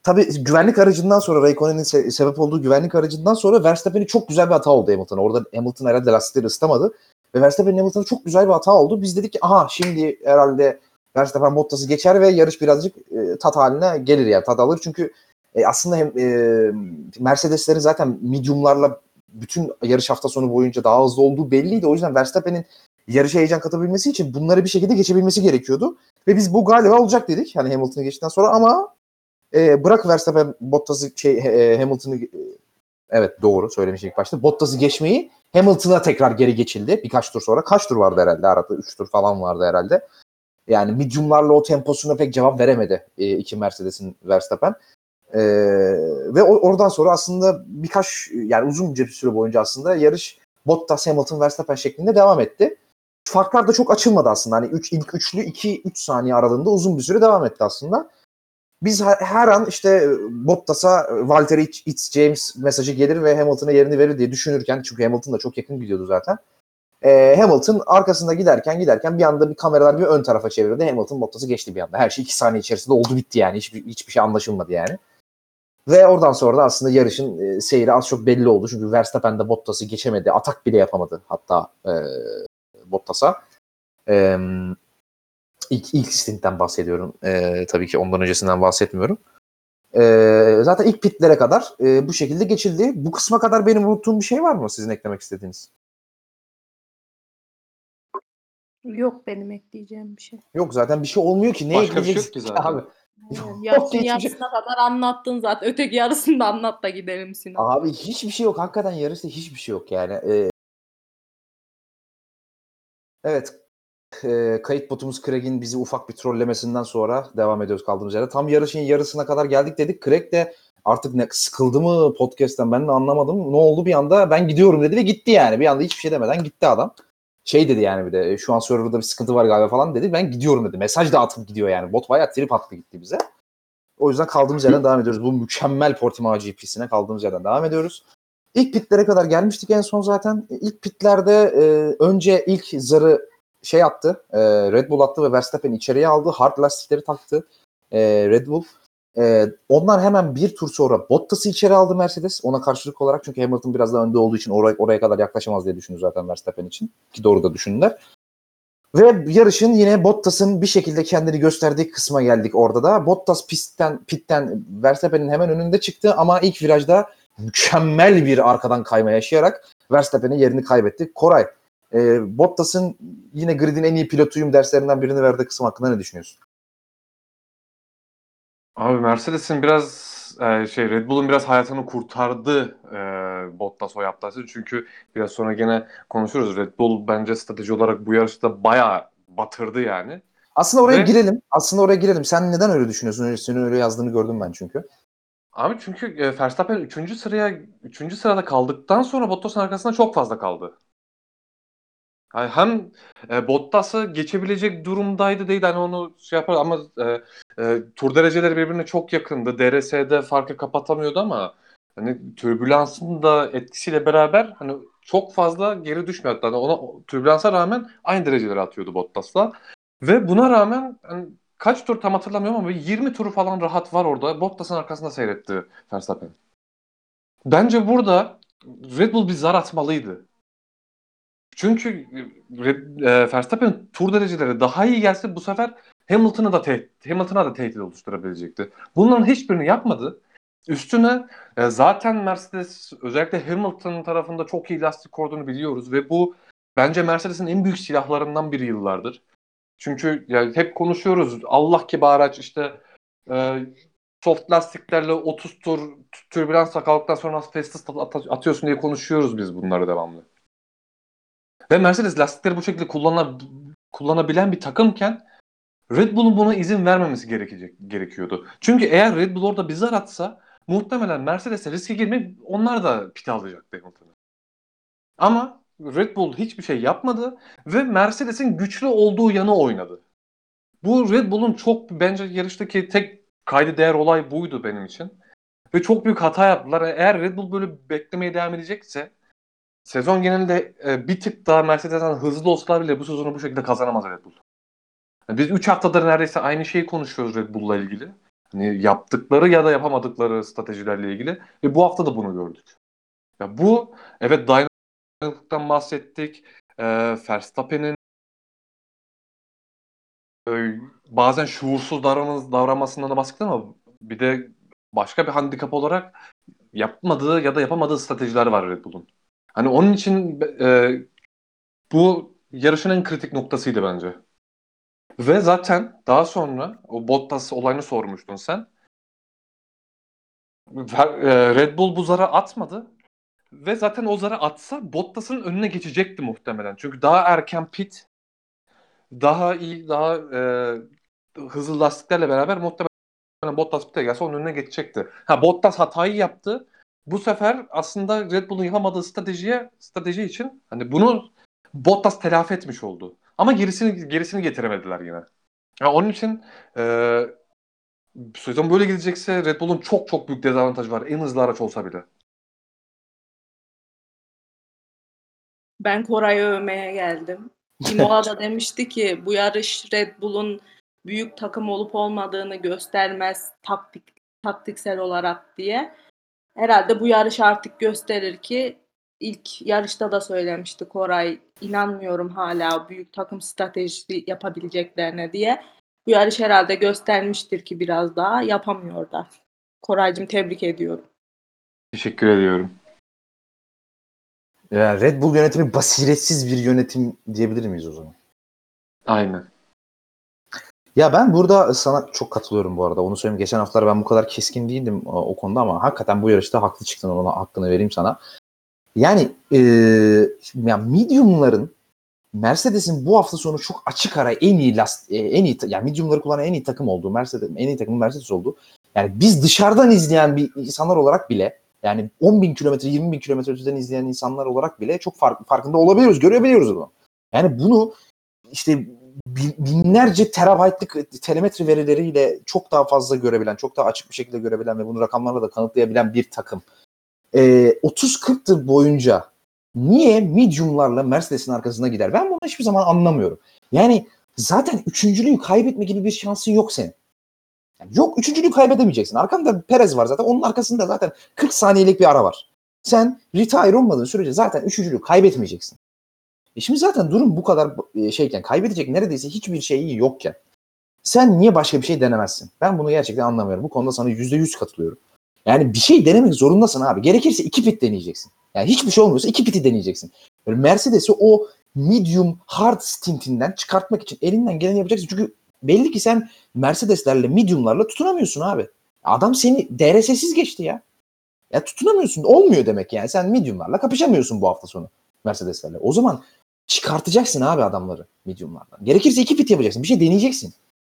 tabii güvenlik aracından sonra Raikkonen'in se- sebep olduğu güvenlik aracından sonra Verstappen'in çok güzel bir hata oldu Hamilton'a. Orada Hamilton herhalde lastikleri ısıtamadı. Ve Verstappen'in Hamilton'a çok güzel bir hata oldu. Biz dedik ki aha şimdi herhalde Verstappen Bottas'ı geçer ve yarış birazcık e, tat haline gelir yani tat alır. Çünkü e, aslında hem e, Mercedes'lerin zaten mediumlarla bütün yarış hafta sonu boyunca daha hızlı olduğu belliydi. O yüzden Verstappen'in yarışa heyecan katabilmesi için bunları bir şekilde geçebilmesi gerekiyordu. Ve biz bu galiba olacak dedik. Hani Hamilton'ı geçtikten sonra ama e, bırak Verstappen Bottas'ı şey e, Hamilton'ı e, evet doğru söylemiş ilk başta. Bottas'ı geçmeyi Hamilton'a tekrar geri geçildi birkaç tur sonra. Kaç tur vardı herhalde arada? 3 tur falan vardı herhalde. Yani mediumlarla o temposuna pek cevap veremedi e, iki Mercedes'in Verstappen. Ee, ve o- oradan sonra aslında birkaç yani uzun bir süre boyunca aslında yarış Bottas, Hamilton, Verstappen şeklinde devam etti. Farklar da çok açılmadı aslında. Hani üç, ilk üçlü 2-3 saniye aralığında uzun bir süre devam etti aslında. Biz her, an işte Bottas'a Valtteri It's James mesajı gelir ve Hamilton'a yerini verir diye düşünürken çünkü Hamilton da çok yakın gidiyordu zaten. Ee, Hamilton arkasında giderken giderken bir anda bir kameralar bir ön tarafa çevirdi. Hamilton Bottas'ı geçti bir anda. Her şey 2 saniye içerisinde oldu bitti yani. Hiçbir, hiçbir şey anlaşılmadı yani. Ve oradan sonra da aslında yarışın e, seyri az çok belli oldu. Çünkü Verstappen de Bottas'ı geçemedi. Atak bile yapamadı hatta e, Bottas'a. E, ilk, ilk stintten bahsediyorum. E, tabii ki ondan öncesinden bahsetmiyorum. E, zaten ilk pitlere kadar e, bu şekilde geçildi. Bu kısma kadar benim unuttuğum bir şey var mı sizin eklemek istediğiniz? Yok benim ekleyeceğim bir şey. Yok zaten bir şey olmuyor ki. Ne Başka bir şey ekleyeceksin yok ki zaten. Abi. Yarısın hiçbir şey- yarısına kadar anlattın zaten. Öteki yarısını da anlat da gidelim Sinan. Abi hiçbir şey yok. Hakikaten yarışta hiçbir şey yok yani. Ee, evet. Ee, kayıt botumuz Craig'in bizi ufak bir trollemesinden sonra devam ediyoruz kaldığımız yerde. Tam yarışın yarısına kadar geldik dedik. Craig de artık ne sıkıldı mı podcast'ten ben de anlamadım. Ne oldu bir anda ben gidiyorum dedi ve gitti yani. Bir anda hiçbir şey demeden gitti adam. Şey dedi yani bir de şu an serverda bir sıkıntı var galiba falan dedi. Ben gidiyorum dedi. Mesaj da atıp gidiyor yani. Bot bayağı trip attı gitti bize. O yüzden kaldığımız yerden devam ediyoruz. Bu mükemmel Portimao GP'sine kaldığımız yerden devam ediyoruz. İlk pitlere kadar gelmiştik en son zaten. İlk pitlerde e, önce ilk zarı şey attı. E, Red Bull attı ve Verstappen içeriye aldı. Hard lastikleri taktı e, Red Bull. E, ondan hemen bir tur sonra Bottas'ı içeri aldı Mercedes. Ona karşılık olarak çünkü Hamilton biraz daha önde olduğu için oraya, oraya kadar yaklaşamaz diye düşündü zaten Verstappen için. Ki doğru da düşündüler. Ve yarışın yine Bottas'ın bir şekilde kendini gösterdiği kısma geldik orada da. Bottas pistten, pitten Verstappen'in hemen önünde çıktı ama ilk virajda mükemmel bir arkadan kayma yaşayarak Verstappen'in yerini kaybetti. Koray, e, Bottas'ın yine gridin en iyi pilotuyum derslerinden birini verdiği kısım hakkında ne düşünüyorsun? Abi Mercedes'in biraz e, şey Red Bull'un biraz hayatını kurtardı e, Bottas o yaptığı çünkü biraz sonra gene konuşuruz. Red Bull bence strateji olarak bu yarışta bayağı batırdı yani. Aslında oraya Ve- girelim. Aslında oraya girelim. Sen neden öyle düşünüyorsun? Öyle, senin öyle yazdığını gördüm ben çünkü. Abi çünkü e, Verstappen 3. sıraya 3. sırada kaldıktan sonra Bottas'ın arkasında çok fazla kaldı. Yani hem e, Bottas'ı geçebilecek durumdaydı değil hani onu şey yapar ama e, e, tur dereceleri birbirine çok yakındı. DRS'de farkı kapatamıyordu ama hani türbülansın da etkisiyle beraber hani çok fazla geri düşmüyor hatta. Hani ona türbülansa rağmen aynı dereceleri atıyordu Bottas'la. Ve buna rağmen hani kaç tur tam hatırlamıyorum ama bir 20 turu falan rahat var orada. Bottas'ın arkasında seyretti Verstappen. Bence burada Red Bull bir zar atmalıydı. Çünkü Red, e, Verstappen tur dereceleri daha iyi gelse bu sefer Hamilton'ı da tehdit, Hamilton'a da tehdit oluşturabilecekti. Bunların hiçbirini yapmadı. Üstüne e, zaten Mercedes özellikle Hamilton tarafında çok iyi lastik koruduğunu biliyoruz ve bu bence Mercedes'in en büyük silahlarından biri yıllardır. Çünkü yani hep konuşuyoruz Allah gibi araç işte e, soft lastiklerle 30 tur türbülans kaldıktan sonra fastest at- atıyorsun diye konuşuyoruz biz bunları devamlı. Ve Mercedes lastikleri bu şekilde kullana, kullanabilen bir takımken Red Bull'un buna izin vermemesi gerekecek gerekiyordu. Çünkü eğer Red Bull orada bir zar atsa muhtemelen Mercedes'e riske girmek onlar da pit alacaktı Hamilton'ı. Ama Red Bull hiçbir şey yapmadı ve Mercedes'in güçlü olduğu yanı oynadı. Bu Red Bull'un çok bence yarıştaki tek kaydı değer olay buydu benim için. Ve çok büyük hata yaptılar. Eğer Red Bull böyle beklemeye devam edecekse sezon genelinde e, bir tık daha Mercedes'ten hızlı olsalar bile bu sezonu bu şekilde kazanamaz Red Bull. Yani biz 3 haftadır neredeyse aynı şeyi konuşuyoruz Red Bull'la ilgili. Hani yaptıkları ya da yapamadıkları stratejilerle ilgili ve bu hafta da bunu gördük. Ya bu evet dayanıklılıktan bahsettik. E, Verstappen'in e, bazen şuursuz davranması, davranmasından da bahsettik ama bir de başka bir handikap olarak yapmadığı ya da yapamadığı stratejiler var Red Bull'un. Hani onun için e, bu yarışın en kritik noktasıydı bence. Ve zaten daha sonra o Bottas olayını sormuştun sen. E, Red Bull bu zara atmadı. Ve zaten o zara atsa Bottas'ın önüne geçecekti muhtemelen. Çünkü daha erken pit, daha iyi, daha e, hızlı lastiklerle beraber muhtemelen Bottas pit'e gelse onun önüne geçecekti. Ha Bottas hatayı yaptı. Bu sefer aslında Red Bull'un yapamadığı stratejiye strateji için hani bunu Bottas telafi etmiş oldu. Ama gerisini gerisini getiremediler yine. Ya onun için e, sezon böyle gidecekse Red Bull'un çok çok büyük dezavantajı var. En hızlı araç olsa bile. Ben Koray'ı övmeye geldim. Imola da demişti ki bu yarış Red Bull'un büyük takım olup olmadığını göstermez taktik taktiksel olarak diye. Herhalde bu yarış artık gösterir ki ilk yarışta da söylemişti Koray inanmıyorum hala büyük takım stratejisi yapabileceklerine diye. Bu yarış herhalde göstermiştir ki biraz daha yapamıyorlar. Koraycığım tebrik ediyorum. Teşekkür ediyorum. Ya Red Bull yönetimi basiretsiz bir yönetim diyebilir miyiz o zaman? Aynen. Ya ben burada sana çok katılıyorum bu arada. Onu söyleyeyim. Geçen haftalar ben bu kadar keskin değildim o, o konuda ama hakikaten bu yarışta haklı çıktın. Ona hakkını vereyim sana. Yani e, ya medium'ların Mercedes'in bu hafta sonu çok açık ara en iyi last, e, en iyi yani medium'ları kullanan en iyi takım olduğu Mercedes en iyi takım Mercedes oldu. Yani biz dışarıdan izleyen bir insanlar olarak bile yani 10 bin kilometre 20 bin kilometre öteden izleyen insanlar olarak bile çok fark, farkında olabiliyoruz, görebiliyoruz bunu. Yani bunu işte binlerce terabaytlık telemetri verileriyle çok daha fazla görebilen, çok daha açık bir şekilde görebilen ve bunu rakamlarla da kanıtlayabilen bir takım. Ee, 30-40 yıl boyunca niye mediumlarla Mercedes'in arkasında gider? Ben bunu hiçbir zaman anlamıyorum. Yani zaten üçüncülüğü kaybetme gibi bir şansın yok senin. Yani yok üçüncülüğü kaybedemeyeceksin. Arkanda Perez var zaten. Onun arkasında zaten 40 saniyelik bir ara var. Sen retire olmadığın sürece zaten üçüncülüğü kaybetmeyeceksin. E şimdi zaten durum bu kadar e, şeyken kaybedecek neredeyse hiçbir şeyi yokken sen niye başka bir şey denemezsin? Ben bunu gerçekten anlamıyorum. Bu konuda sana yüzde yüz katılıyorum. Yani bir şey denemek zorundasın abi. Gerekirse iki pit deneyeceksin. Yani hiçbir şey olmuyorsa iki piti deneyeceksin. Mercedes'i o medium hard stintinden çıkartmak için elinden geleni yapacaksın. Çünkü belli ki sen Mercedes'lerle medium'larla tutunamıyorsun abi. Adam seni DRS'siz geçti ya. Ya tutunamıyorsun. Olmuyor demek yani. Sen medium'larla kapışamıyorsun bu hafta sonu Mercedes'lerle. O zaman çıkartacaksın abi adamları medium'lardan. Gerekirse iki pit yapacaksın. Bir şey deneyeceksin.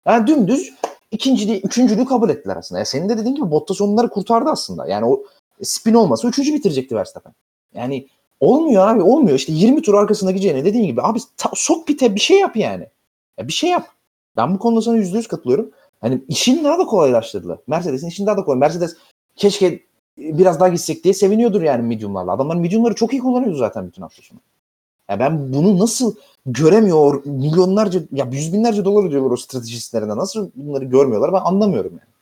Yani dümdüz ikinciliği, üçüncülüğü kabul ettiler aslında. Ya senin de dediğin gibi Bottas onları kurtardı aslında. Yani o spin olmasa üçüncü bitirecekti Verstappen. Yani olmuyor abi olmuyor. İşte 20 tur arkasına gideceğine dediğin gibi abi ta, sok pite bir şey yap yani. Ya bir şey yap. Ben bu konuda sana yüzde yüz katılıyorum. Hani işini daha da kolaylaştırdılar. Mercedes'in işini daha da kolay. Mercedes keşke biraz daha gitsek diye seviniyordur yani mediumlarla. Adamlar mediumları çok iyi kullanıyordu zaten bütün hafta sonu. Ya ben bunu nasıl göremiyor milyonlarca ya yüz binlerce dolar ödüyorlar o stratejistlerine. Nasıl bunları görmüyorlar ben anlamıyorum yani.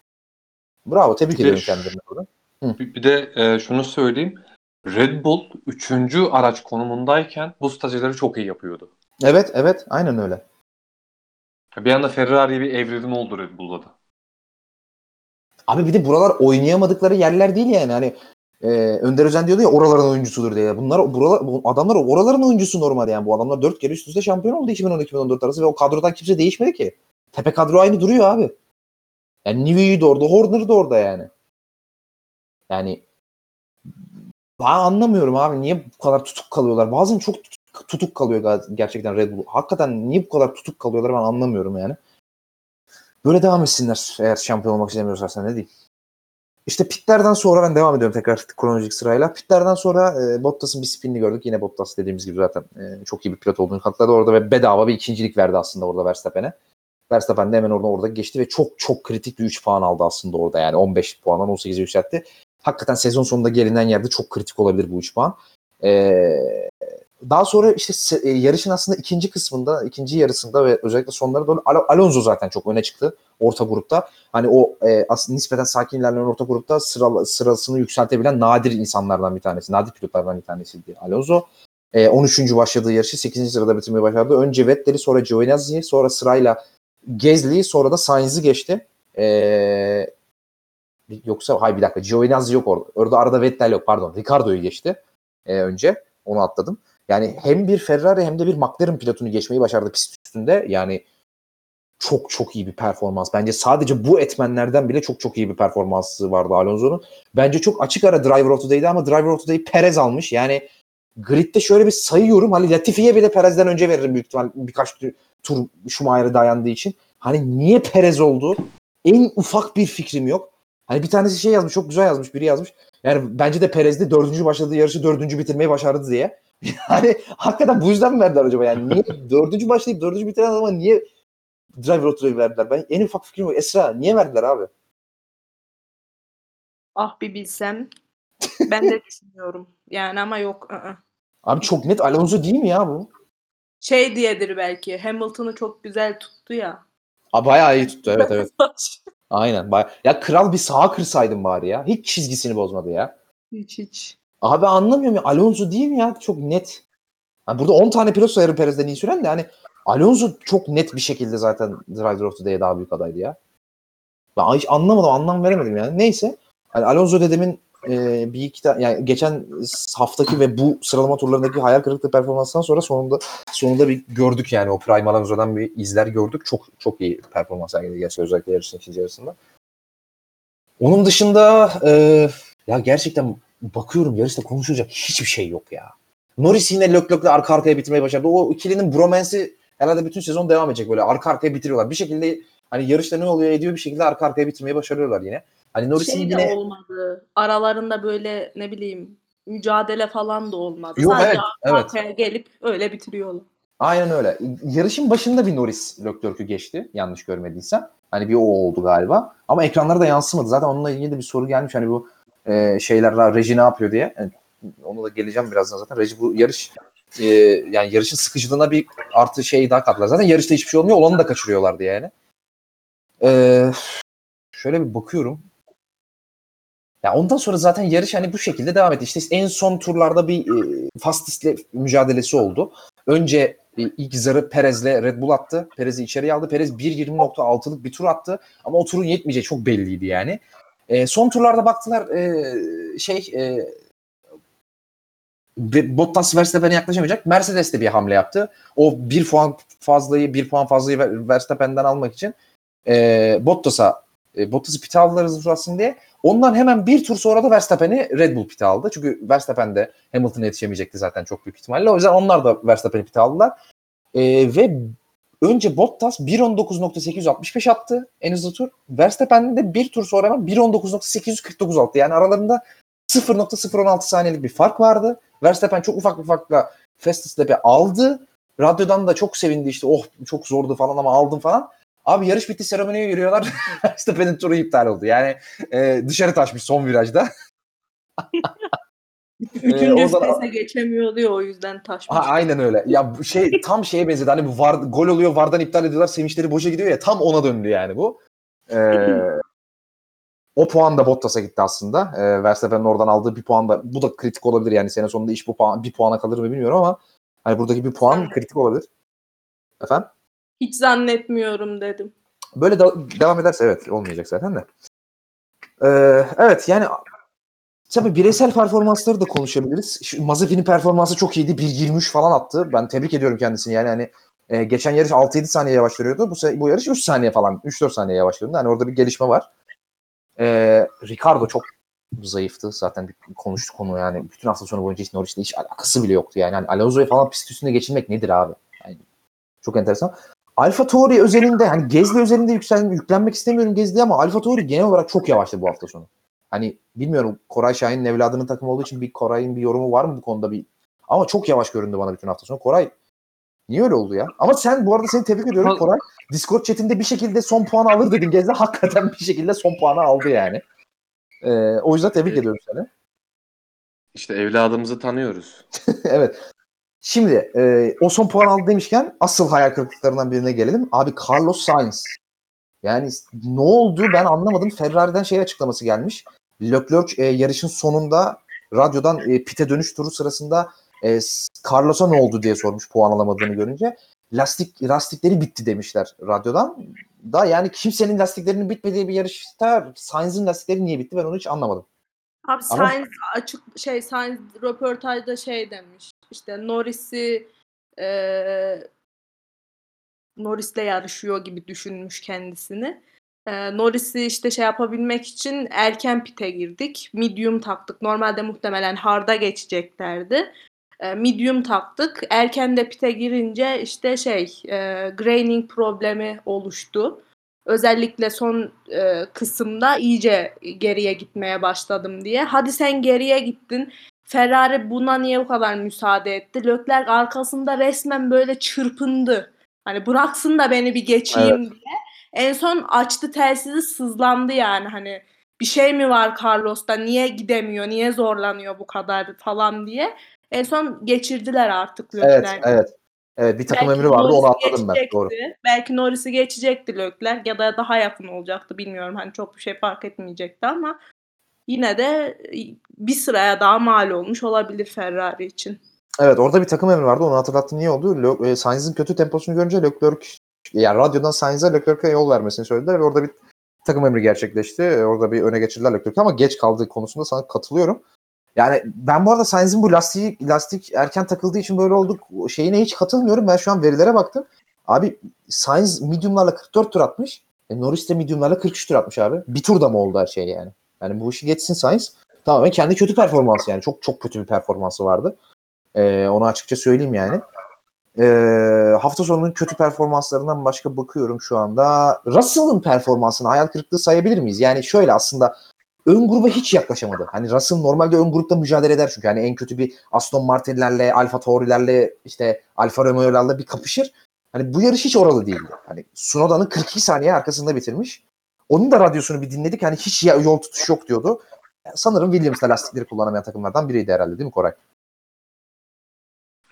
Bravo tebrik Bir ediyorum kendilerini burada. Bir, bir de e, şunu söyleyeyim. Red Bull 3. araç konumundayken bu stratejileri çok iyi yapıyordu. Evet evet aynen öyle. Bir anda Ferrari'ye bir evrim oldu Red Bull'da da. Abi bir de buralar oynayamadıkları yerler değil yani. Hani e, Önder Özen diyordu ya oraların oyuncusudur diye. Bunlar buralar, bu adamlar oraların oyuncusu normalde yani. Bu adamlar dört kere üst üste şampiyon oldu 2010-2014 arası ve o kadrodan kimse değişmedi ki. Tepe kadro aynı duruyor abi. Yani Nivi'yi de orada, Horner da orada yani. Yani ben anlamıyorum abi niye bu kadar tutuk kalıyorlar. Bazen çok tutuk, kalıyor ger- gerçekten Red Bull. Hakikaten niye bu kadar tutuk kalıyorlar ben anlamıyorum yani. Böyle devam etsinler eğer şampiyon olmak istemiyorlarsa ne diyeyim. İşte pitlerden sonra ben devam ediyorum tekrar kronolojik sırayla. Pitlerden sonra e, Bottas'ın bir spinini gördük. Yine Bottas dediğimiz gibi zaten e, çok iyi bir pilot olduğunu kanıtladı orada ve bedava bir ikincilik verdi aslında orada Verstappen'e. Verstappen de hemen orada orada geçti ve çok çok kritik bir 3 puan aldı aslında orada yani 15 puandan 18'e yükseltti. Hakikaten sezon sonunda gelinen yerde çok kritik olabilir bu 3 puan. Ee, daha sonra işte e, yarışın aslında ikinci kısmında, ikinci yarısında ve özellikle sonlara doğru Al- Alonso zaten çok öne çıktı orta grupta. Hani o e, aslında nispeten sakin ilerleyen orta grupta sıra, sırasını yükseltebilen nadir insanlardan bir tanesi, nadir pilotlardan bir tanesiydi Alonso. E, 13. başladığı yarışı 8. sırada bitirmeyi başardı. Önce Vettel'i, sonra Giovinazzi'yi, sonra sırayla Gezli'yi, sonra da Sainz'i geçti. E, yoksa hayır bir dakika Giovinazzi yok orada. Orada arada Vettel yok pardon. Ricardo'yu geçti e, önce. Onu atladım. Yani hem bir Ferrari hem de bir McLaren pilotunu geçmeyi başardı pist üstünde. Yani çok çok iyi bir performans. Bence sadece bu etmenlerden bile çok çok iyi bir performansı vardı Alonso'nun. Bence çok açık ara Driver of the Day'di ama Driver of the Day'i Perez almış. Yani gridde şöyle bir sayıyorum. Hani Latifi'ye bile Perez'den önce veririm büyük ihtimal birkaç tur- tur Schumacher'e dayandığı için. Hani niye Perez oldu? En ufak bir fikrim yok. Hani bir tanesi şey yazmış, çok güzel yazmış, biri yazmış. Yani bence de Perez'de dördüncü başladığı yarışı dördüncü bitirmeyi başardı diye. Yani hakikaten bu yüzden mi verdiler acaba? Yani niye dördüncü başlayıp dördüncü bitiren adama niye Driver Auto'yu verdiler? Ben en ufak fikrim yok. Esra niye verdiler abi? Ah bir bilsem. Ben de düşünüyorum. Yani ama yok. ı-ı. Abi çok net Alonso değil mi ya bu? Şey diyedir belki. Hamilton'ı çok güzel tuttu ya. Abi bayağı iyi tuttu evet evet. Aynen. Bayağı. Ya kral bir sağa kırsaydın bari ya. Hiç çizgisini bozmadı ya. hiç hiç. Abi anlamıyorum ya. Alonso değil mi ya? Çok net. Ha, burada 10 tane pilot sayarım Perez'den iyi süren de hani Alonso çok net bir şekilde zaten Driver of the Day'e daha büyük adaydı ya. Ben hiç anlamadım, anlam veremedim yani. Neyse. Hani Alonso dedemin e, bir iki tane yani geçen haftaki ve bu sıralama turlarındaki hayal kırıklığı performansından sonra sonunda sonunda bir gördük yani o Prime Alonso'dan bir izler gördük. Çok çok iyi performans sergiledi gerçekten özellikle yarışın ikinci yarısında. Onun dışında e, ya gerçekten bakıyorum yarışta konuşulacak hiçbir şey yok ya. Norris yine lök lökle arka arkaya bitirmeyi başardı. O ikilinin bromance'i herhalde bütün sezon devam edecek böyle arka arkaya bitiriyorlar. Bir şekilde hani yarışta ne oluyor ediyor bir şekilde arka arkaya bitirmeyi başarıyorlar yine. Hani Norris'in Şey yine olmadı. Aralarında böyle ne bileyim mücadele falan da olmadı. Yok, Sadece evet, arka evet. arkaya gelip öyle bitiriyorlar. Aynen öyle. Yarışın başında bir Norris Leclerc'ü geçti. Yanlış görmediysem. Hani bir o oldu galiba. Ama ekranlara da yansımadı. Zaten onunla ilgili de bir soru gelmiş. Hani bu e, şeyler reji ne yapıyor diye. Yani onu da geleceğim birazdan zaten. Reji bu yarış e, yani yarışın sıkıcılığına bir artı şey daha kattılar. Zaten yarışta hiçbir şey olmuyor. Olanı da kaçırıyorlardı yani. E, şöyle bir bakıyorum. Ya ondan sonra zaten yarış hani bu şekilde devam etti. İşte en son turlarda bir e, Fastis'le mücadelesi oldu. Önce e, ilk zarı Perez'le Red Bull attı. Perez'i içeriye aldı. Perez 1.20.6'lık bir tur attı. Ama o turun yetmeyeceği çok belliydi yani. E, son turlarda baktılar e, şey e, Bottas Verstappen'e yaklaşamayacak. Mercedes de bir hamle yaptı. O bir puan fazlayı bir puan fazlayı Ver- Verstappen'den almak için e, Bottas'a e, Bottas'ı pite aldılar hızlı diye. Ondan hemen bir tur sonra da Verstappen'i Red Bull pite aldı. Çünkü Verstappen de Hamilton'a yetişemeyecekti zaten çok büyük ihtimalle. O yüzden onlar da Verstappen'i pite aldılar. E, ve önce Bottas 1.19.865 attı en hızlı tur. Verstappen de bir tur sonra hemen 1.19.849 attı. Yani aralarında 0.016 saniyelik bir fark vardı. Verstappen çok ufak bir farkla fastest lap'i aldı. Radyodan da çok sevindi işte oh çok zordu falan ama aldım falan. Abi yarış bitti seremoniye yürüyorlar. Verstappen'in turu iptal oldu. Yani e, dışarı taşmış son virajda. Üçüncü oradan- vitese geçemiyordu ya o yüzden taşmış. Ha, aynen öyle. Ya şey tam şeye benzedi. Hani bu var, gol oluyor vardan iptal ediyorlar. Sevinçleri boşa gidiyor ya. Tam ona döndü yani bu. Ee, o puan da Bottas'a gitti aslında. Ee, Verstappen'in oradan aldığı bir puan da bu da kritik olabilir yani sene sonunda iş bu puan bir puana kalır mı bilmiyorum ama hani buradaki bir puan kritik olabilir. Efendim? Hiç zannetmiyorum dedim. Böyle da- devam ederse evet olmayacak zaten de. Ee, evet yani tabii bireysel performansları da konuşabiliriz. Şu Mazepin'in performansı çok iyiydi. 1.23 falan attı. Ben tebrik ediyorum kendisini. Yani hani e, geçen yarış 6-7 saniye yavaş duruyordu. Bu, bu yarış 3 saniye falan 3-4 saniye yavaş duruyordu. Hani orada bir gelişme var. Ee, Ricardo çok zayıftı. Zaten bir konuştuk onu yani. Bütün hafta sonu boyunca hiç Norris'le hiç alakası bile yoktu yani. Hani Alonso'yu falan pist üstünde geçirmek nedir abi? Yani çok enteresan. Alfa Tauri özelinde hani Gezli özelinde yüksel, yüklenmek istemiyorum Gezli ama Alfa Tauri genel olarak çok yavaştı bu hafta sonu. Hani bilmiyorum Koray Şahin'in evladının takımı olduğu için bir Koray'ın bir yorumu var mı bu konuda bir ama çok yavaş göründü bana bütün hafta sonu. Koray niye öyle oldu ya? Ama sen bu arada seni tebrik ediyorum Koray. Discord chatinde bir şekilde son puanı alır dedin Gezli. Hakikaten bir şekilde son puanı aldı yani. Ee, o yüzden tebrik ediyorum seni. İşte evladımızı tanıyoruz. evet. Şimdi e, o son puan aldı demişken asıl hayal kırıklıklarından birine gelelim. Abi Carlos Sainz. Yani ne oldu ben anlamadım. Ferrari'den şey açıklaması gelmiş. Leclerc e, yarışın sonunda radyodan e, pite dönüş turu sırasında e, Carlos'a ne oldu diye sormuş puan alamadığını görünce. Lastik lastikleri bitti demişler radyodan. Da yani kimsenin lastiklerinin bitmediği bir yarışta Sainz'in lastikleri niye bitti ben onu hiç anlamadım. Abi Ama- Sainz açık şey Sainz röportajda şey demiş. İşte Norris'i eee Norris'le yarışıyor gibi düşünmüş kendisini. Eee Norris'i işte şey yapabilmek için erken pite girdik. Medium taktık. Normalde muhtemelen hard'a geçeceklerdi. Eee, medium taktık. Erken de pite girince işte şey eee graining problemi oluştu. Özellikle son e, kısımda iyice geriye gitmeye başladım diye. Hadi sen geriye gittin. Ferrari buna niye bu kadar müsaade etti? Leclerc arkasında resmen böyle çırpındı. Hani bıraksın da beni bir geçeyim diye. En son açtı telsizi sızlandı yani hani bir şey mi var Carlos'ta niye gidemiyor niye zorlanıyor bu kadar falan diye. En son geçirdiler artık Evet, Leclerc'i. evet. Evet, bir takım Belki emri vardı onu atladım ben. Doğru. Belki Norris'i geçecekti Leclerc ya da daha yakın olacaktı bilmiyorum. Hani çok bir şey fark etmeyecekti ama yine de bir sıraya daha mal olmuş olabilir Ferrari için. Evet orada bir takım emri vardı onu hatırlattım niye oldu? E, Sainz'in kötü temposunu görünce Leclerc yani radyodan Sainz'e Leclerc'e yol vermesini söylediler ve orada bir takım emri gerçekleşti. E, Orada bir öne geçirdiler Leclerc'i ama geç kaldığı konusunda sana katılıyorum. Yani ben bu arada Sainz'in bu lastiği, lastik erken takıldığı için böyle olduk şeyine hiç katılmıyorum. Ben şu an verilere baktım. Abi Sainz mediumlarla 44 tur atmış. E, Norris de mediumlarla 43 tur atmış abi. Bir turda mı oldu her şey yani? Yani bu işi geçsin Sainz. Tamamen kendi kötü performansı yani. Çok çok kötü bir performansı vardı. Ee, onu açıkça söyleyeyim yani. Ee, hafta sonunun kötü performanslarından başka bakıyorum şu anda. Russell'ın performansını hayal kırıklığı sayabilir miyiz? Yani şöyle aslında ön gruba hiç yaklaşamadı. Hani Russell normalde ön grupta mücadele eder çünkü hani en kötü bir Aston Martin'lerle, Alfa Tauri'lerle işte Alfa Romeo'larla bir kapışır. Hani bu yarış hiç oralı değildi. Hani Sunoda'nın 42 saniye arkasında bitirmiş. Onun da radyosunu bir dinledik. Hani hiç yol tutuş yok diyordu. Sanırım Williams'la lastikleri kullanamayan takımlardan biriydi herhalde değil mi Koray?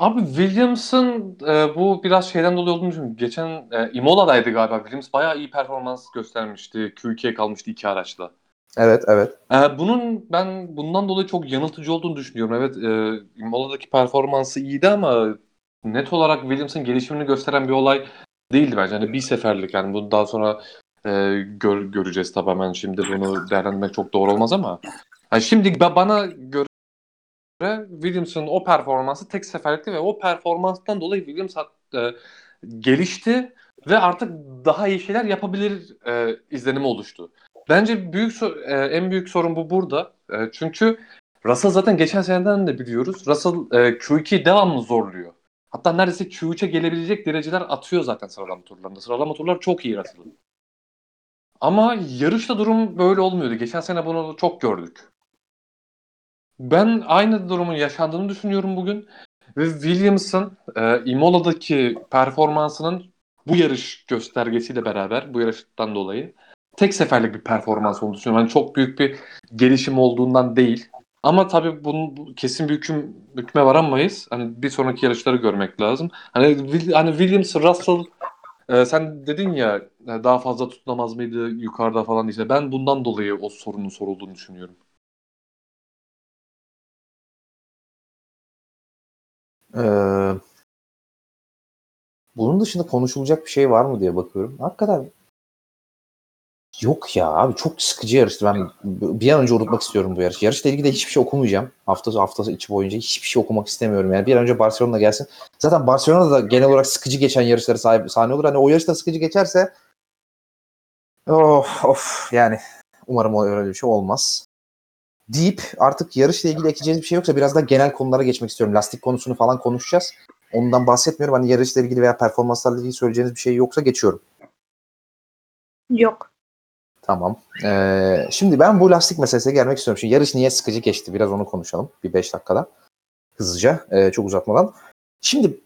Abi Williams'ın e, bu biraz şeyden dolayı olduğunu düşünüyorum. Geçen e, Imola'daydı galiba. Williams bayağı iyi performans göstermişti. Q2'ye kalmıştı iki araçla. Evet, evet. E, bunun ben bundan dolayı çok yanıltıcı olduğunu düşünüyorum. Evet, e, Imola'daki performansı iyiydi ama net olarak Williams'ın gelişimini gösteren bir olay değildi bence. Hani bir seferlik yani bunu daha sonra e, gör, göreceğiz tamamen şimdi bunu değerlendirmek çok doğru olmaz ama yani şimdi ba- bana göre Williams'ın o performansı tek seferlikti ve o performanstan dolayı Williams e, gelişti ve artık daha iyi şeyler yapabilir e, izlenimi oluştu. Bence büyük e, en büyük sorun bu burada. E, çünkü Russell zaten geçen seneden de biliyoruz. Russell e, Q2'yi devamlı zorluyor. Hatta neredeyse Q3'e gelebilecek dereceler atıyor zaten sıralama turlarında. Sıralama turları çok iyi Russell'ın. Ama yarışta durum böyle olmuyordu. Geçen sene bunu çok gördük. Ben aynı durumun yaşandığını düşünüyorum bugün. Ve Williams'ın e, Imola'daki performansının bu yarış göstergesiyle beraber, bu yarıştan dolayı tek seferlik bir performans olduğunu düşünüyorum. Yani çok büyük bir gelişim olduğundan değil. Ama tabii bunun bu- kesin bir hüküm, hükme varamayız. Hani bir sonraki yarışları görmek lazım. Hani, hani Williams, Russell e, sen dedin ya e, daha fazla tutunamaz mıydı yukarıda falan işte. Ben bundan dolayı o sorunun sorulduğunu düşünüyorum. Ee, bunun dışında konuşulacak bir şey var mı diye bakıyorum. Hakikaten yok ya abi çok sıkıcı yarıştı. Ben bir an önce unutmak istiyorum bu yarış. Yarışla ilgili de hiçbir şey okumayacağım. Hafta haftası içi boyunca hiçbir şey okumak istemiyorum. Yani bir an önce Barcelona gelsin. Zaten Barcelona'da da genel olarak sıkıcı geçen yarışları sahip sahne olur. Hani o yarışta sıkıcı geçerse of of yani umarım öyle bir şey olmaz. Deyip artık yarışla ilgili ekleyeceğiniz bir şey yoksa biraz da genel konulara geçmek istiyorum. Lastik konusunu falan konuşacağız. Ondan bahsetmiyorum. Hani yarışla ilgili veya performanslarla ilgili söyleyeceğiniz bir şey yoksa geçiyorum. Yok. Tamam. Ee, şimdi ben bu lastik meselesine gelmek istiyorum. Şimdi yarış niye sıkıcı geçti? Biraz onu konuşalım. Bir 5 dakikada. Hızlıca. ee, çok uzatmadan. Şimdi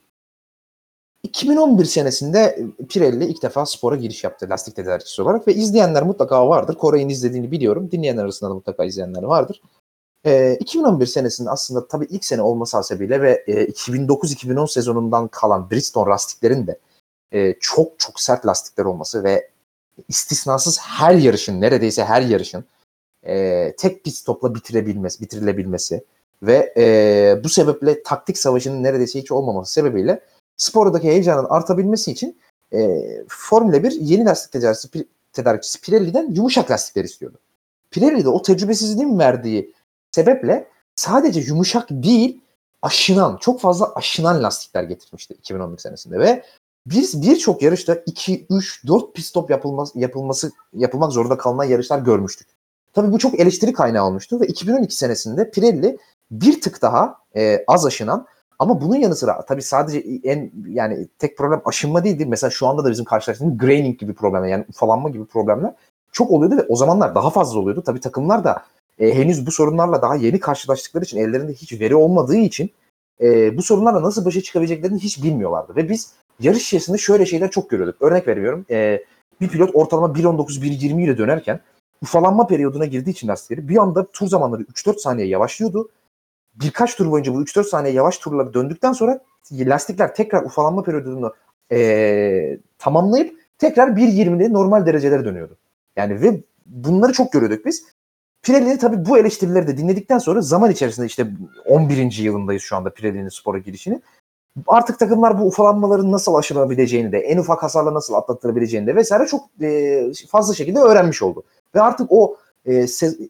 2011 senesinde Pirelli ilk defa spora giriş yaptı lastik tedarikçisi olarak ve izleyenler mutlaka vardır. Koray'ın izlediğini biliyorum. Dinleyenler arasında da mutlaka izleyenler vardır. Ee, 2011 senesinde aslında tabii ilk sene olması hasebiyle ve e, 2009-2010 sezonundan kalan Bridgestone lastiklerin de e, çok çok sert lastikler olması ve istisnasız her yarışın neredeyse her yarışın e, tek pit stopla bitirebilmesi, bitirilebilmesi ve e, bu sebeple taktik savaşının neredeyse hiç olmaması sebebiyle spordaki heyecanın artabilmesi için e, Formula 1 yeni lastik tedarikçisi, tedarikçisi Pirelli'den yumuşak lastikler istiyordu. Pirelli de o tecrübesizliğin verdiği sebeple sadece yumuşak değil aşınan, çok fazla aşınan lastikler getirmişti 2011 senesinde ve biz birçok yarışta 2, 3, 4 pit stop yapılması, yapılması yapılmak zorunda kalınan yarışlar görmüştük. Tabii bu çok eleştiri kaynağı olmuştu ve 2012 senesinde Pirelli bir tık daha e, az aşınan ama bunun yanı sıra tabii sadece en yani tek problem aşınma değildi. Mesela şu anda da bizim karşılaştığımız graining gibi problemler yani ufalanma gibi problemler çok oluyordu ve o zamanlar daha fazla oluyordu. Tabii takımlar da e, henüz bu sorunlarla daha yeni karşılaştıkları için ellerinde hiç veri olmadığı için e, bu sorunlarla nasıl başa çıkabileceklerini hiç bilmiyorlardı. Ve biz yarış içerisinde şöyle şeyler çok görüyorduk. Örnek veriyorum. E, bir pilot ortalama 1.19-1.20 ile dönerken ufalanma periyoduna girdiği için lastikleri bir anda tur zamanları 3-4 saniye yavaşlıyordu. Birkaç tur boyunca bu 3-4 saniye yavaş turları döndükten sonra lastikler tekrar ufalanma periyodunu e, tamamlayıp tekrar 1.20'de normal derecelere dönüyordu. Yani ve bunları çok görüyorduk biz. Pirelli tabii bu eleştirileri de dinledikten sonra zaman içerisinde işte 11. yılındayız şu anda Pirelli'nin spora girişini. Artık takımlar bu ufalanmaların nasıl aşılabileceğini de, en ufak hasarla nasıl atlatılabileceğini de vesaire çok e, fazla şekilde öğrenmiş oldu. Ve artık o e,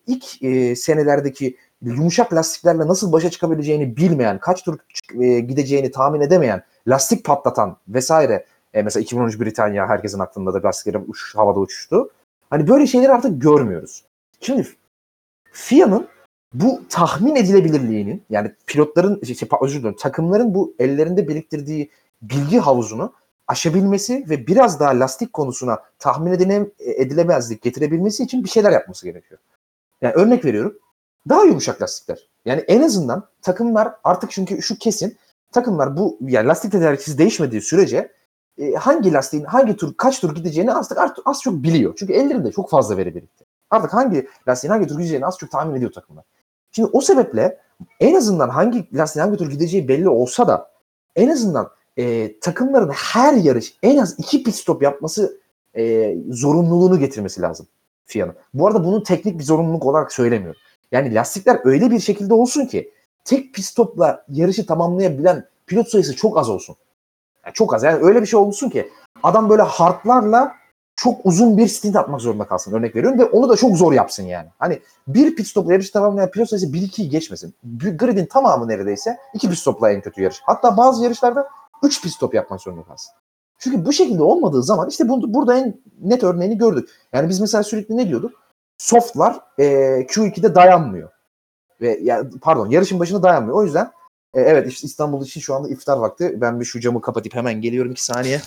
ilk e, senelerdeki yumuşak lastiklerle nasıl başa çıkabileceğini bilmeyen, kaç tur e, gideceğini tahmin edemeyen, lastik patlatan vesaire. E, mesela 2013 Britanya herkesin aklında da lastiklerin uç, havada uçuştu. Hani böyle şeyleri artık görmüyoruz. Şimdi FIA'nın bu tahmin edilebilirliğinin yani pilotların şey, özür dilerim takımların bu ellerinde biriktirdiği bilgi havuzunu aşabilmesi ve biraz daha lastik konusuna tahmin edile, edilemezlik getirebilmesi için bir şeyler yapması gerekiyor. Yani örnek veriyorum. Daha yumuşak lastikler. Yani en azından takımlar artık çünkü şu kesin takımlar bu yani lastik tedarikçisi değişmediği sürece e, hangi lastiğin hangi tur kaç tur gideceğini artık az, çok biliyor. Çünkü ellerinde çok fazla veri birikti. Artık hangi lastiğin hangi tur gideceğini az çok tahmin ediyor takımlar. Şimdi o sebeple en azından hangi lastiğin hangi tur gideceği belli olsa da en azından e, takımların her yarış en az iki pit stop yapması e, zorunluluğunu getirmesi lazım FIA'nın. Bu arada bunu teknik bir zorunluluk olarak söylemiyorum. Yani lastikler öyle bir şekilde olsun ki tek pit stopla yarışı tamamlayabilen pilot sayısı çok az olsun. Yani çok az. Yani öyle bir şey olsun ki adam böyle hardlarla çok uzun bir stint atmak zorunda kalsın. Örnek veriyorum ve onu da çok zor yapsın yani. Hani bir pit stopla yarışı tamamlayan pilot sayısı 1-2'yi geçmesin. Gridin tamamı neredeyse 2 pit stopla en kötü yarış. Hatta bazı yarışlarda 3 pit stop yapmak zorunda kalsın. Çünkü bu şekilde olmadığı zaman işte bunu, burada en net örneğini gördük. Yani biz mesela sürekli ne diyorduk? Softlar e, Q2'de dayanmıyor. Ve ya, pardon yarışın başında dayanmıyor. O yüzden e, evet işte İstanbul için şu anda iftar vakti. Ben bir şu camı kapatıp hemen geliyorum 2 saniye.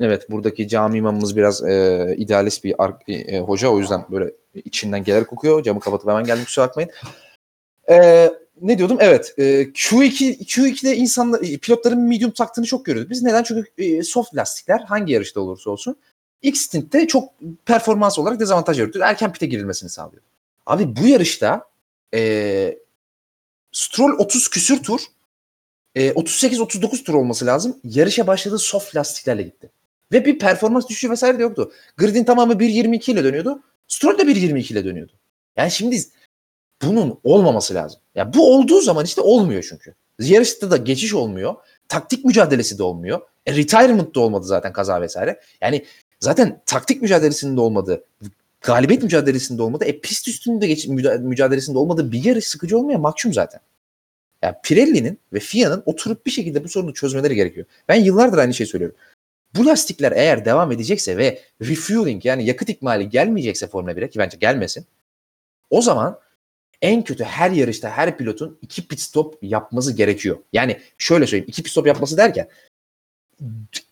Evet buradaki cami imamımız biraz e, idealist bir ar- e, hoca o yüzden böyle içinden gelir kokuyor. Camı kapatıp hemen geldim kusura bakmayın. E, ne diyordum? Evet e, Q2 Q2'de insanlar pilotların medium taktığını çok görüyoruz. Biz neden? Çünkü e, soft lastikler hangi yarışta olursa olsun ilk stintte çok performans olarak dezavantaj yaratıyor. Erken pite girilmesini sağlıyor. Abi bu yarışta e, Stroll 30 küsür tur e, 38-39 tur olması lazım. Yarışa başladığı soft lastiklerle gitti. Ve bir performans düşüşü vesaire de yoktu. Grid'in tamamı 1.22 ile dönüyordu. Stroll de 1.22 ile dönüyordu. Yani şimdi bunun olmaması lazım. Ya bu olduğu zaman işte olmuyor çünkü. Yarışta da geçiş olmuyor. Taktik mücadelesi de olmuyor. E, retirement de olmadı zaten kaza vesaire. Yani zaten taktik mücadelesinde olmadı. Galibiyet mücadelesinde olmadı. E pist üstünde geç, mücadelesinde olmadı. Bir yarış sıkıcı olmaya mahkum zaten. Yani Pirelli'nin ve FIA'nın oturup bir şekilde bu sorunu çözmeleri gerekiyor. Ben yıllardır aynı şeyi söylüyorum. Bu lastikler eğer devam edecekse ve refueling yani yakıt ikmali gelmeyecekse Formula 1'e ki bence gelmesin. O zaman en kötü her yarışta her pilotun iki pit stop yapması gerekiyor. Yani şöyle söyleyeyim iki pit stop yapması derken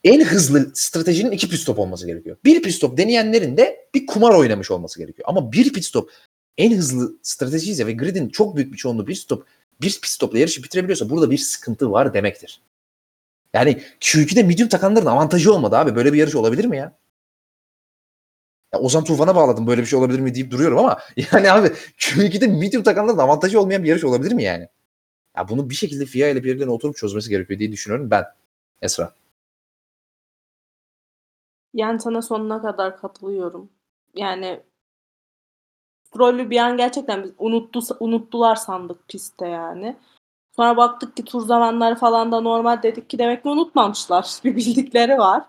en hızlı stratejinin iki pit stop olması gerekiyor. Bir pit stop deneyenlerin de bir kumar oynamış olması gerekiyor. Ama bir pit stop en hızlı strateji ise ve gridin çok büyük bir çoğunluğu bir stop bir pit stopla yarışı bitirebiliyorsa burada bir sıkıntı var demektir. Yani Q2'de medium takanların avantajı olmadı abi. Böyle bir yarış olabilir mi ya? Ya Ozan Tufan'a bağladım böyle bir şey olabilir mi deyip duruyorum ama yani abi Q2'de medium takanların avantajı olmayan bir yarış olabilir mi yani? Ya bunu bir şekilde FIA ile birilerine oturup çözmesi gerekiyor diye düşünüyorum ben. Esra. Yani sana sonuna kadar katılıyorum. Yani Stroll'ü bir an gerçekten biz unuttu, unuttular sandık pistte yani. Sonra baktık ki tur zamanları falan da normal dedik ki demek ki unutmamışlar. Bir bildikleri var.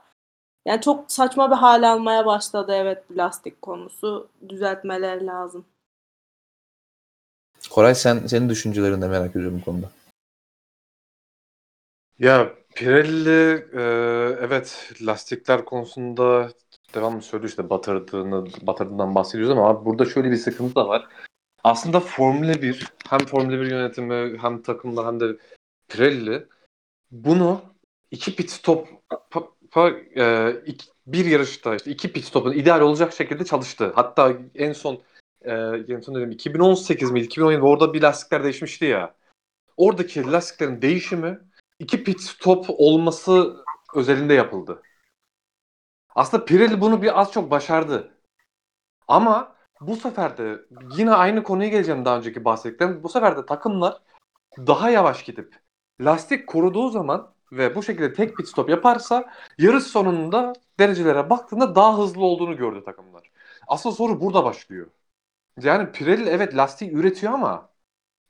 Yani çok saçma bir hal almaya başladı evet bu lastik konusu. Düzeltmeler lazım. Koray sen senin düşüncelerini de merak ediyorum bu konuda. Ya Pirelli e, evet lastikler konusunda devamlı söylüyor işte batırdığını, batırdığından bahsediyoruz ama abi burada şöyle bir sıkıntı da var. Aslında Formula 1 hem Formula 1 yönetimi hem takımlar hem de Pirelli bunu iki pit stop pa, pa, e, iki, bir yarışta işte iki pit stopun ideal olacak şekilde çalıştı. Hatta en son e, en son dedim 2018 mi 2017 orada bir lastikler değişmişti ya. Oradaki lastiklerin değişimi iki pit stop olması özelinde yapıldı. Aslında Pirelli bunu bir az çok başardı. Ama bu sefer de yine aynı konuya geleceğim daha önceki bahsettiklerim. Bu sefer de takımlar daha yavaş gidip lastik koruduğu zaman ve bu şekilde tek pit stop yaparsa yarış sonunda derecelere baktığında daha hızlı olduğunu gördü takımlar. Asıl soru burada başlıyor. Yani Pirelli evet lastiği üretiyor ama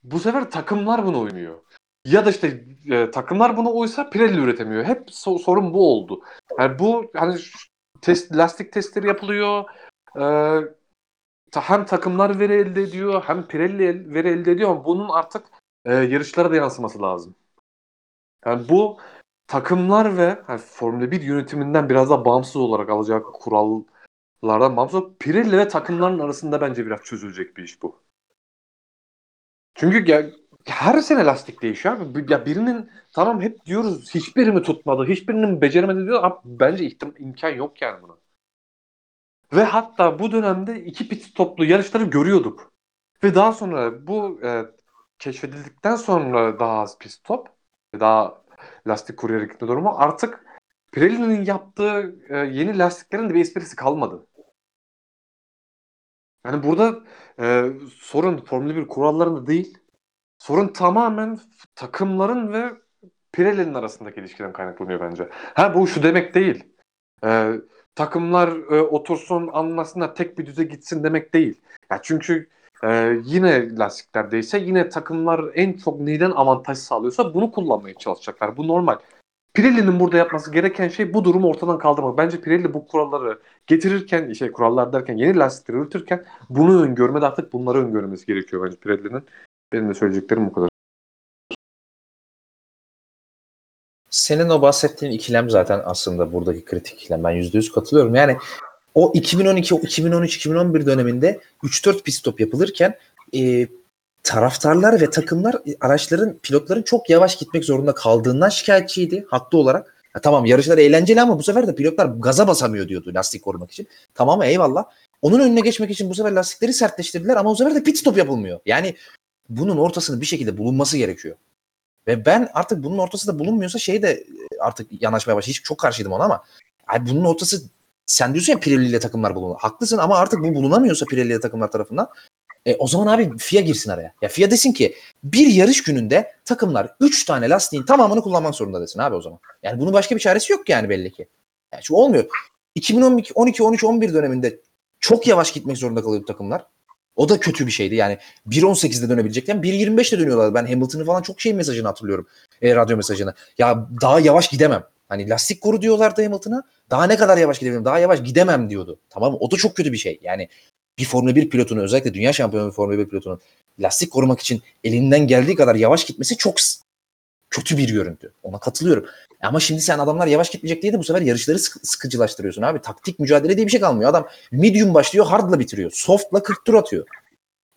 bu sefer takımlar bunu oynuyor. Ya da işte e, takımlar buna uysa Pirelli üretemiyor. Hep so- sorun bu oldu. Yani bu hani test lastik testleri yapılıyor. E, hem takımlar veri elde ediyor hem Pirelli veri elde ediyor ama bunun artık e, yarışlara da yansıması lazım. Yani bu takımlar ve yani Formula 1 yönetiminden biraz daha bağımsız olarak alacak kurallardan bağımsız Pirelli ve takımların arasında bence biraz çözülecek bir iş bu. Çünkü ya, her sene lastik değişiyor abi. Ya birinin tamam hep diyoruz hiçbiri mi tutmadı, hiçbirinin beceremedi diyor ama bence ihtim imkan yok yani buna. Ve hatta bu dönemde iki pit stoplu yarışları görüyorduk. Ve daha sonra bu e, keşfedildikten sonra daha az pit stop, daha lastik kuryer gitme durumu artık Pirelli'nin yaptığı e, yeni lastiklerin de bir esprisi kalmadı. Yani burada e, sorun Formula 1 kurallarında değil, sorun tamamen takımların ve Pirelli'nin arasındaki ilişkiden kaynaklanıyor bence. Ha bu şu demek değil. E, takımlar e, otursun anlasınlar tek bir düze gitsin demek değil. Ya çünkü e, yine lastiklerdeyse yine takımlar en çok neyden avantaj sağlıyorsa bunu kullanmaya çalışacaklar. Bu normal. Pirelli'nin burada yapması gereken şey bu durumu ortadan kaldırmak. Bence Pirelli bu kuralları getirirken, şey kurallar derken yeni lastikleri üretirken bunu öngörmedi artık bunları öngörmesi gerekiyor bence Pirelli'nin. Benim de söyleyeceklerim bu kadar. Senin o bahsettiğin ikilem zaten aslında buradaki kritik ikilem. Ben %100 katılıyorum. Yani o 2012, 2013, 2011 döneminde 3-4 pit stop yapılırken e, taraftarlar ve takımlar e, araçların, pilotların çok yavaş gitmek zorunda kaldığından şikayetçiydi haklı olarak. Ya tamam yarışlar eğlenceli ama bu sefer de pilotlar gaza basamıyor diyordu lastik korumak için. Tamam eyvallah. Onun önüne geçmek için bu sefer lastikleri sertleştirdiler ama bu sefer de pit stop yapılmıyor. Yani bunun ortasının bir şekilde bulunması gerekiyor. Ve ben artık bunun ortası da bulunmuyorsa şey de e, artık yanaşmaya başladı. Hiç çok karşıydım ona ama abi bunun ortası sen diyorsun ya Pirelli ile takımlar bulunur. Haklısın ama artık bu bulunamıyorsa Pirelli ile takımlar tarafından e, o zaman abi FIA girsin araya. Ya FIA desin ki bir yarış gününde takımlar 3 tane lastiğin tamamını kullanmak zorunda desin abi o zaman. Yani bunun başka bir çaresi yok yani belli ki. Yani şu olmuyor. 2012, 12, 13, 11 döneminde çok yavaş gitmek zorunda kalıyordu takımlar. O da kötü bir şeydi. Yani 1.18'de dönebilecekken 1.25'te dönüyorlar. Ben Hamilton'ın falan çok şey mesajını hatırlıyorum. E, radyo mesajını. Ya daha yavaş gidemem. Hani lastik koru diyorlardı Hamilton'a. Daha ne kadar yavaş gidebilirim? Daha yavaş gidemem diyordu. Tamam mı? O da çok kötü bir şey. Yani bir Formula 1 pilotunu özellikle dünya şampiyonu bir Formula 1 pilotunun lastik korumak için elinden geldiği kadar yavaş gitmesi çok kötü bir görüntü. Ona katılıyorum. Ama şimdi sen adamlar yavaş gitmeyecek diye de bu sefer yarışları sık- sıkıcılaştırıyorsun abi. Taktik mücadele diye bir şey kalmıyor. Adam medium başlıyor, hardla bitiriyor. Soft'la 40 tur atıyor.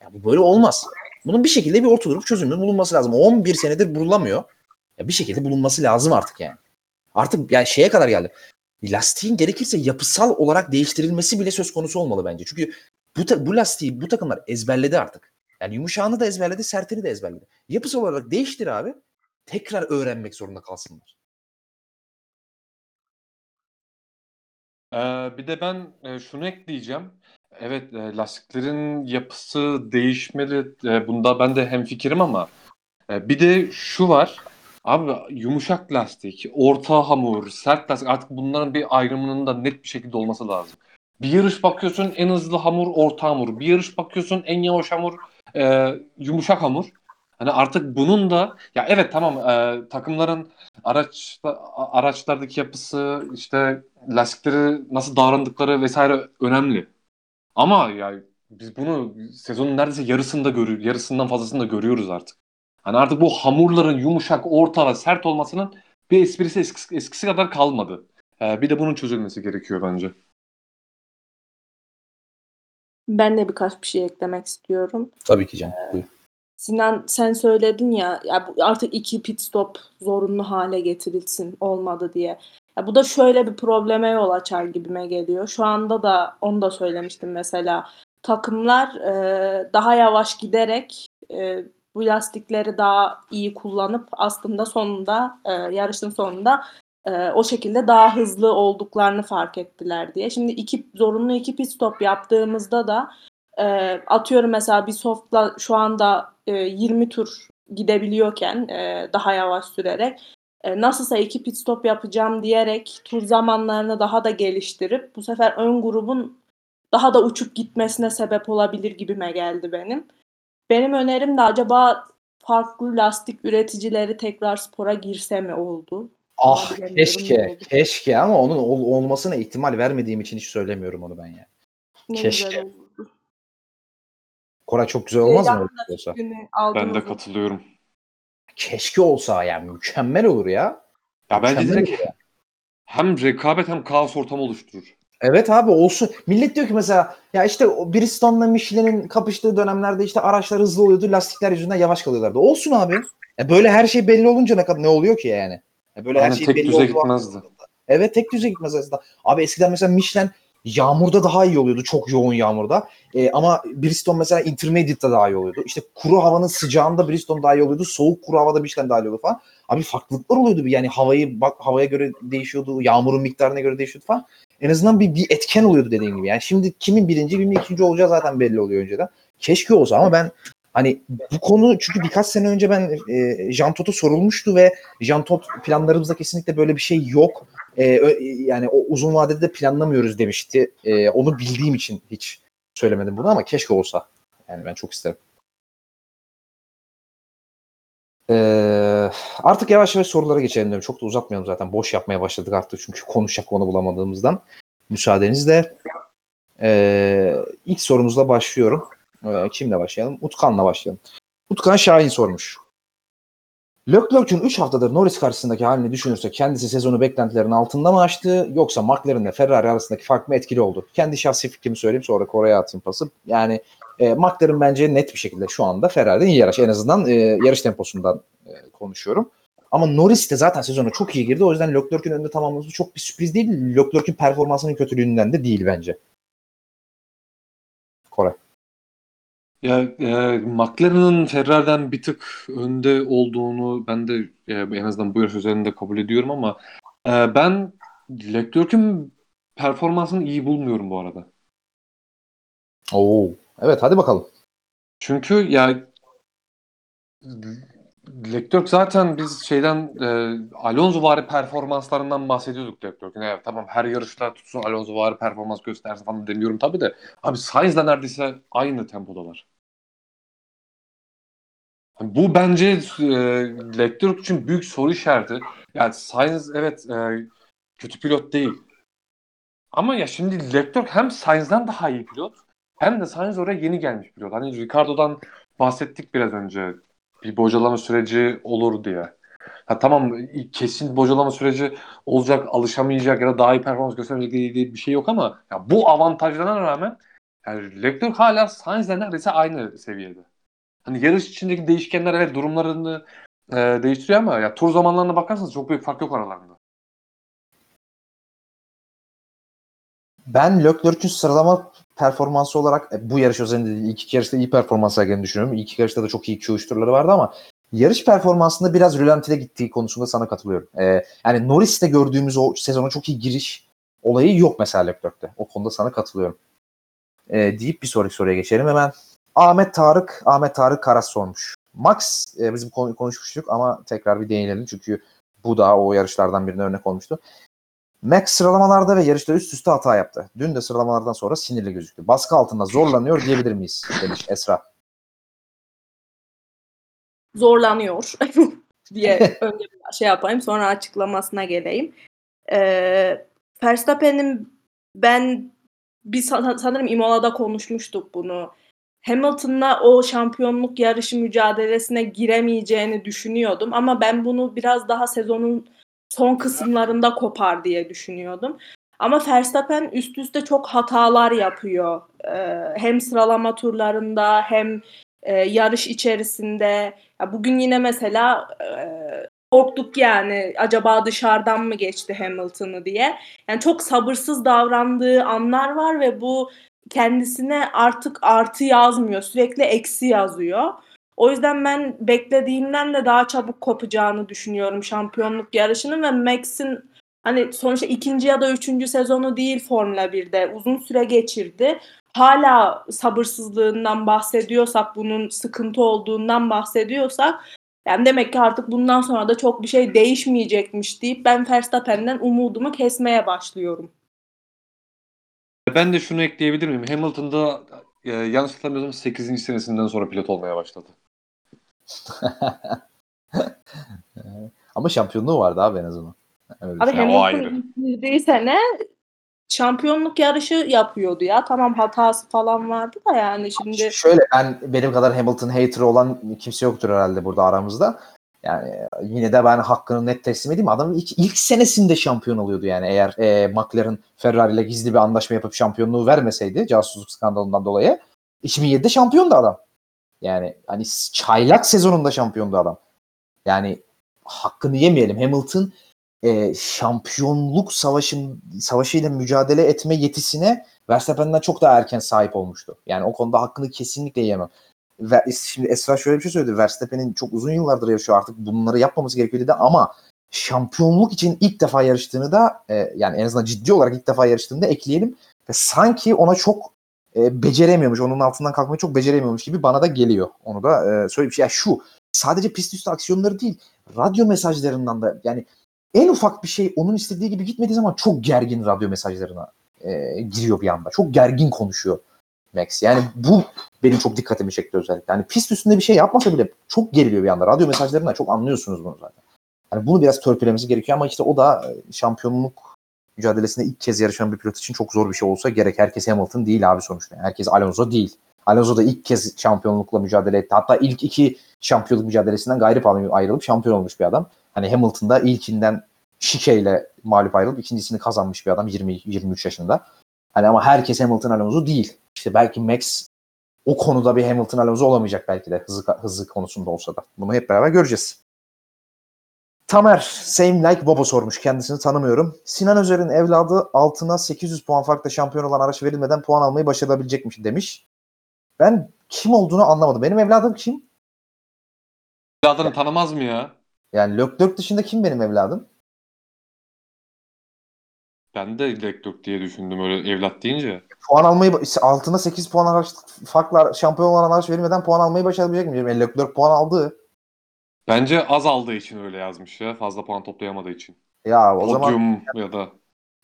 Ya bu böyle olmaz. Bunun bir şekilde bir ortalık çözümü bulunması lazım. 11 senedir bululamıyor. Ya bir şekilde bulunması lazım artık yani. Artık yani şeye kadar geldi. Lastiğin gerekirse yapısal olarak değiştirilmesi bile söz konusu olmalı bence. Çünkü bu, bu lastiği bu takımlar ezberledi artık. Yani yumuşağını da ezberledi, sertini de ezberledi. Yapısal olarak değiştir abi. Tekrar öğrenmek zorunda kalsınlar. Ee, bir de ben e, şunu ekleyeceğim. Evet, e, lastiklerin yapısı değişmeli. E, bunda ben de hemfikirim ama e, bir de şu var. Abi yumuşak lastik, orta hamur, sert lastik artık bunların bir ayrımının da net bir şekilde olması lazım. Bir yarış bakıyorsun en hızlı hamur orta hamur. Bir yarış bakıyorsun en yavaş hamur e, yumuşak hamur. Hani artık bunun da ya evet tamam e, takımların araç araçlardaki yapısı işte lastikleri nasıl davrandıkları vesaire önemli. Ama ya biz bunu sezonun neredeyse yarısında görüyoruz, yarısından fazlasını da görüyoruz artık. Hani artık bu hamurların yumuşak, orta ve sert olmasının bir esprisi eskisi, eskisi kadar kalmadı. Ee, bir de bunun çözülmesi gerekiyor bence. Ben de birkaç bir şey eklemek istiyorum. Tabii ki Can. Buyur. Sinan sen söyledin ya, ya artık iki pit stop zorunlu hale getirilsin olmadı diye. Ya bu da şöyle bir probleme yol açar gibime geliyor. Şu anda da onu da söylemiştim mesela. Takımlar e, daha yavaş giderek e, bu lastikleri daha iyi kullanıp aslında sonunda e, yarışın sonunda e, o şekilde daha hızlı olduklarını fark ettiler diye. Şimdi iki zorunlu iki pit stop yaptığımızda da e, atıyorum mesela bir softla şu anda e, 20 tur gidebiliyorken e, daha yavaş sürerek e, nasılsa iki pit stop yapacağım diyerek tur zamanlarını daha da geliştirip bu sefer ön grubun daha da uçup gitmesine sebep olabilir gibime geldi benim. Benim önerim de acaba farklı lastik üreticileri tekrar spora girse mi oldu? Ah Bilemiyorum, keşke, keşke ama onun ol- olmasına ihtimal vermediğim için hiç söylemiyorum onu ben ya. Ne Keşke. Koray çok güzel olmaz mı Heyecanla öyle olsa? Ben de mı? katılıyorum. Keşke olsa yani mükemmel olur ya. Ya bence direkt hem rekabet hem kaos ortamı oluşturur. Evet abi olsun. Millet diyor ki mesela ya işte o Bristone'la Michelin'in kapıştığı dönemlerde işte araçlar hızlı oluyordu. Lastikler yüzünden yavaş kalıyorlardı. Olsun abi. Ya böyle her şey belli olunca ne kadar ne oluyor ki yani? Ya böyle her Yani şey tek belli düze gitmezdi. anda- Evet tek düze gitmez aslında. Abi eskiden mesela Michelin yağmurda daha iyi oluyordu. Çok yoğun yağmurda. Ee, ama Bristol mesela intermediate'da daha iyi oluyordu. İşte kuru havanın sıcağında Bristol daha iyi oluyordu. Soğuk kuru havada Michelin daha iyi oluyordu falan. Abi farklılıklar oluyordu. Yani havayı bak havaya göre değişiyordu. Yağmurun miktarına göre değişiyordu falan. En azından bir, bir etken oluyordu dediğim gibi. Yani şimdi kimin birinci kimin ikinci olacağı zaten belli oluyor önceden. Keşke olsa ama ben Hani bu konu çünkü birkaç sene önce ben e, Jean Todt'a sorulmuştu ve Jean Todt planlarımızda kesinlikle böyle bir şey yok. E, ö- yani o uzun vadede de planlamıyoruz demişti. E, onu bildiğim için hiç söylemedim bunu ama keşke olsa. Yani ben çok isterim. Ee, artık yavaş yavaş sorulara geçelim diyorum. Çok da uzatmayalım zaten. Boş yapmaya başladık artık çünkü konuşacak konu bulamadığımızdan. Müsaadenizle. Ee, ilk sorumuzla başlıyorum. Ee, kimle başlayalım? Utkan'la başlayalım. Utkan Şahin sormuş. Leclerc'ün 3 haftadır Norris karşısındaki halini düşünürsek kendisi sezonu beklentilerin altında mı açtı yoksa McLaren ile Ferrari arasındaki fark mı etkili oldu? Kendi şahsi fikrimi söyleyeyim sonra Kore'ye atayım pası. Yani e, McLaren bence net bir şekilde şu anda Ferrari'den iyi yarış. En azından e, yarış temposundan e, konuşuyorum. Ama Norris de zaten sezona çok iyi girdi. O yüzden Leclerc'ün önünde tamamlaması çok bir sürpriz değil. Leclerc'ün performansının kötülüğünden de değil bence. Kore. Ya e, McLaren'ın Ferrari'den bir tık önde olduğunu ben de e, en azından bu yarış üzerinde kabul ediyorum ama e, ben Leclerc'in performansını iyi bulmuyorum bu arada. Oo. Evet hadi bakalım. Çünkü ya Leclerc zaten biz şeyden e, Alonso vari performanslarından bahsediyorduk Leclerc'in. Evet tamam her yarışta tutsun Alonso vari performans göstersin falan demiyorum tabii de. Abi Sainz'la neredeyse aynı tempodalar. Yani bu bence e, Leclerc için büyük soru işareti. Yani Sainz evet e, kötü pilot değil. Ama ya şimdi Leclerc hem Sainz'dan daha iyi pilot hem de Sainz oraya yeni gelmiş pilot. Hani Ricardo'dan bahsettik biraz önce. Bir bocalama süreci olur diye. Ha tamam kesin bocalama süreci olacak, alışamayacak ya da daha iyi performans göstermeyecek diye, diye bir şey yok ama ya bu avantajlarına rağmen yani Leclerc hala Sainz'le neredeyse aynı seviyede. Hani yarış içindeki değişkenler evet durumlarını e, değiştiriyor ama ya tur zamanlarına bakarsanız çok büyük fark yok aralarında. Ben Leclerc'ün sıralama performansı olarak e, bu yarış özelinde değil, iki yarışta iyi performans sergilediğini düşünüyorum. İlk iki yarışta da çok iyi Q3 turları vardı ama yarış performansında biraz rölantide gittiği konusunda sana katılıyorum. Ee, yani Norris'te gördüğümüz o sezona çok iyi giriş olayı yok mesela Leclerc'te. O konuda sana katılıyorum. Ee, deyip bir sonraki soruya geçelim hemen. Ahmet Tarık, Ahmet Tarık Karas sormuş. Max, e, biz bu konuyu konuşmuştuk ama tekrar bir değinelim çünkü bu da o yarışlardan birine örnek olmuştu. Max sıralamalarda ve yarışta üst üste hata yaptı. Dün de sıralamalardan sonra sinirli gözüktü. Baskı altında zorlanıyor diyebilir miyiz? Demiş Esra. Zorlanıyor diye önce bir şey yapayım sonra açıklamasına geleyim. Ee, Verstappen'in ben bir sanırım Imola'da konuşmuştuk bunu. Hamilton'la o şampiyonluk yarışı mücadelesine giremeyeceğini düşünüyordum ama ben bunu biraz daha sezonun son kısımlarında kopar diye düşünüyordum. Ama Verstappen üst üste çok hatalar yapıyor. Ee, hem sıralama turlarında hem e, yarış içerisinde. Ya bugün yine mesela e, korktuk yani acaba dışarıdan mı geçti Hamilton'ı diye. Yani çok sabırsız davrandığı anlar var ve bu kendisine artık artı yazmıyor. Sürekli eksi yazıyor. O yüzden ben beklediğimden de daha çabuk kopacağını düşünüyorum şampiyonluk yarışının ve Max'in hani sonuçta ikinci ya da üçüncü sezonu değil Formula 1'de uzun süre geçirdi. Hala sabırsızlığından bahsediyorsak, bunun sıkıntı olduğundan bahsediyorsak yani demek ki artık bundan sonra da çok bir şey değişmeyecekmiş deyip ben Verstappen'den umudumu kesmeye başlıyorum. Ben de şunu ekleyebilir miyim? Hamilton'da e, yanlış hatırlamıyorsam 8. senesinden sonra pilot olmaya başladı. Ama şampiyonluğu vardı abi en azından. Öyle abi Hamilton girdiği sene şampiyonluk yarışı yapıyordu ya. Tamam hatası falan vardı da yani şimdi. Şöyle ben benim kadar Hamilton hater olan kimse yoktur herhalde burada aramızda. Yani yine de ben hakkını net teslim edeyim. Adamın ilk, ilk senesinde şampiyon oluyordu yani eğer e, McLaren Ferrari ile gizli bir anlaşma yapıp şampiyonluğu vermeseydi casusluk skandalından dolayı 2007'de şampiyondu adam. Yani hani çaylak sezonunda şampiyondu adam. Yani hakkını yemeyelim. Hamilton e, şampiyonluk savaşın savaşıyla mücadele etme yetisine Verstappen'den çok daha erken sahip olmuştu. Yani o konuda hakkını kesinlikle yemem. Şimdi Esra şöyle bir şey söyledi. Verstappen'in çok uzun yıllardır yarışıyor artık bunları yapmaması gerekiyor dedi ama şampiyonluk için ilk defa yarıştığını da e, yani en azından ciddi olarak ilk defa yarıştığını da ekleyelim ve sanki ona çok e, beceremiyormuş. Onun altından kalkmayı çok beceremiyormuş gibi bana da geliyor. Onu da e, söyleyeyim. Ya şu sadece pist üstü aksiyonları değil. Radyo mesajlarından da yani en ufak bir şey onun istediği gibi gitmediği zaman çok gergin radyo mesajlarına e, giriyor bir anda. Çok gergin konuşuyor Max. Yani bu benim çok dikkatimi çekti özellikle. Yani pist üstünde bir şey yapmasa bile çok geriliyor bir anda. Radyo mesajlarından çok anlıyorsunuz bunu zaten. Yani bunu biraz törpülemesi gerekiyor ama işte o da e, şampiyonluk mücadelesinde ilk kez yarışan bir pilot için çok zor bir şey olsa gerek. Herkes Hamilton değil abi sonuçta. Herkes Alonso değil. Alonso da ilk kez şampiyonlukla mücadele etti. Hatta ilk iki şampiyonluk mücadelesinden gayrı ayrılıp şampiyon olmuş bir adam. Hani Hamilton da ilkinden şikeyle mağlup ayrılıp ikincisini kazanmış bir adam 20-23 yaşında. Hani ama herkes Hamilton Alonso değil. İşte belki Max o konuda bir Hamilton Alonso olamayacak belki de hızı, hızı konusunda olsa da. Bunu hep beraber göreceğiz. Tamer, same like Bobo sormuş. Kendisini tanımıyorum. Sinan Özer'in evladı altına 800 puan farkla şampiyon olan araç verilmeden puan almayı başarabilecekmiş demiş. Ben kim olduğunu anlamadım. Benim evladım kim? Evladını tanımaz mı ya? Yani Leclerc dışında kim benim evladım? Ben de Leclerc diye düşündüm öyle evlat deyince. Puan almayı altına 8 puan araç farkla şampiyon olan araç verilmeden puan almayı başarabilecek mi? Yani Leclerc puan aldı. Bence az aldığı için öyle yazmış ya. Fazla puan toplayamadığı için. Ya o zaman Podyum ya da.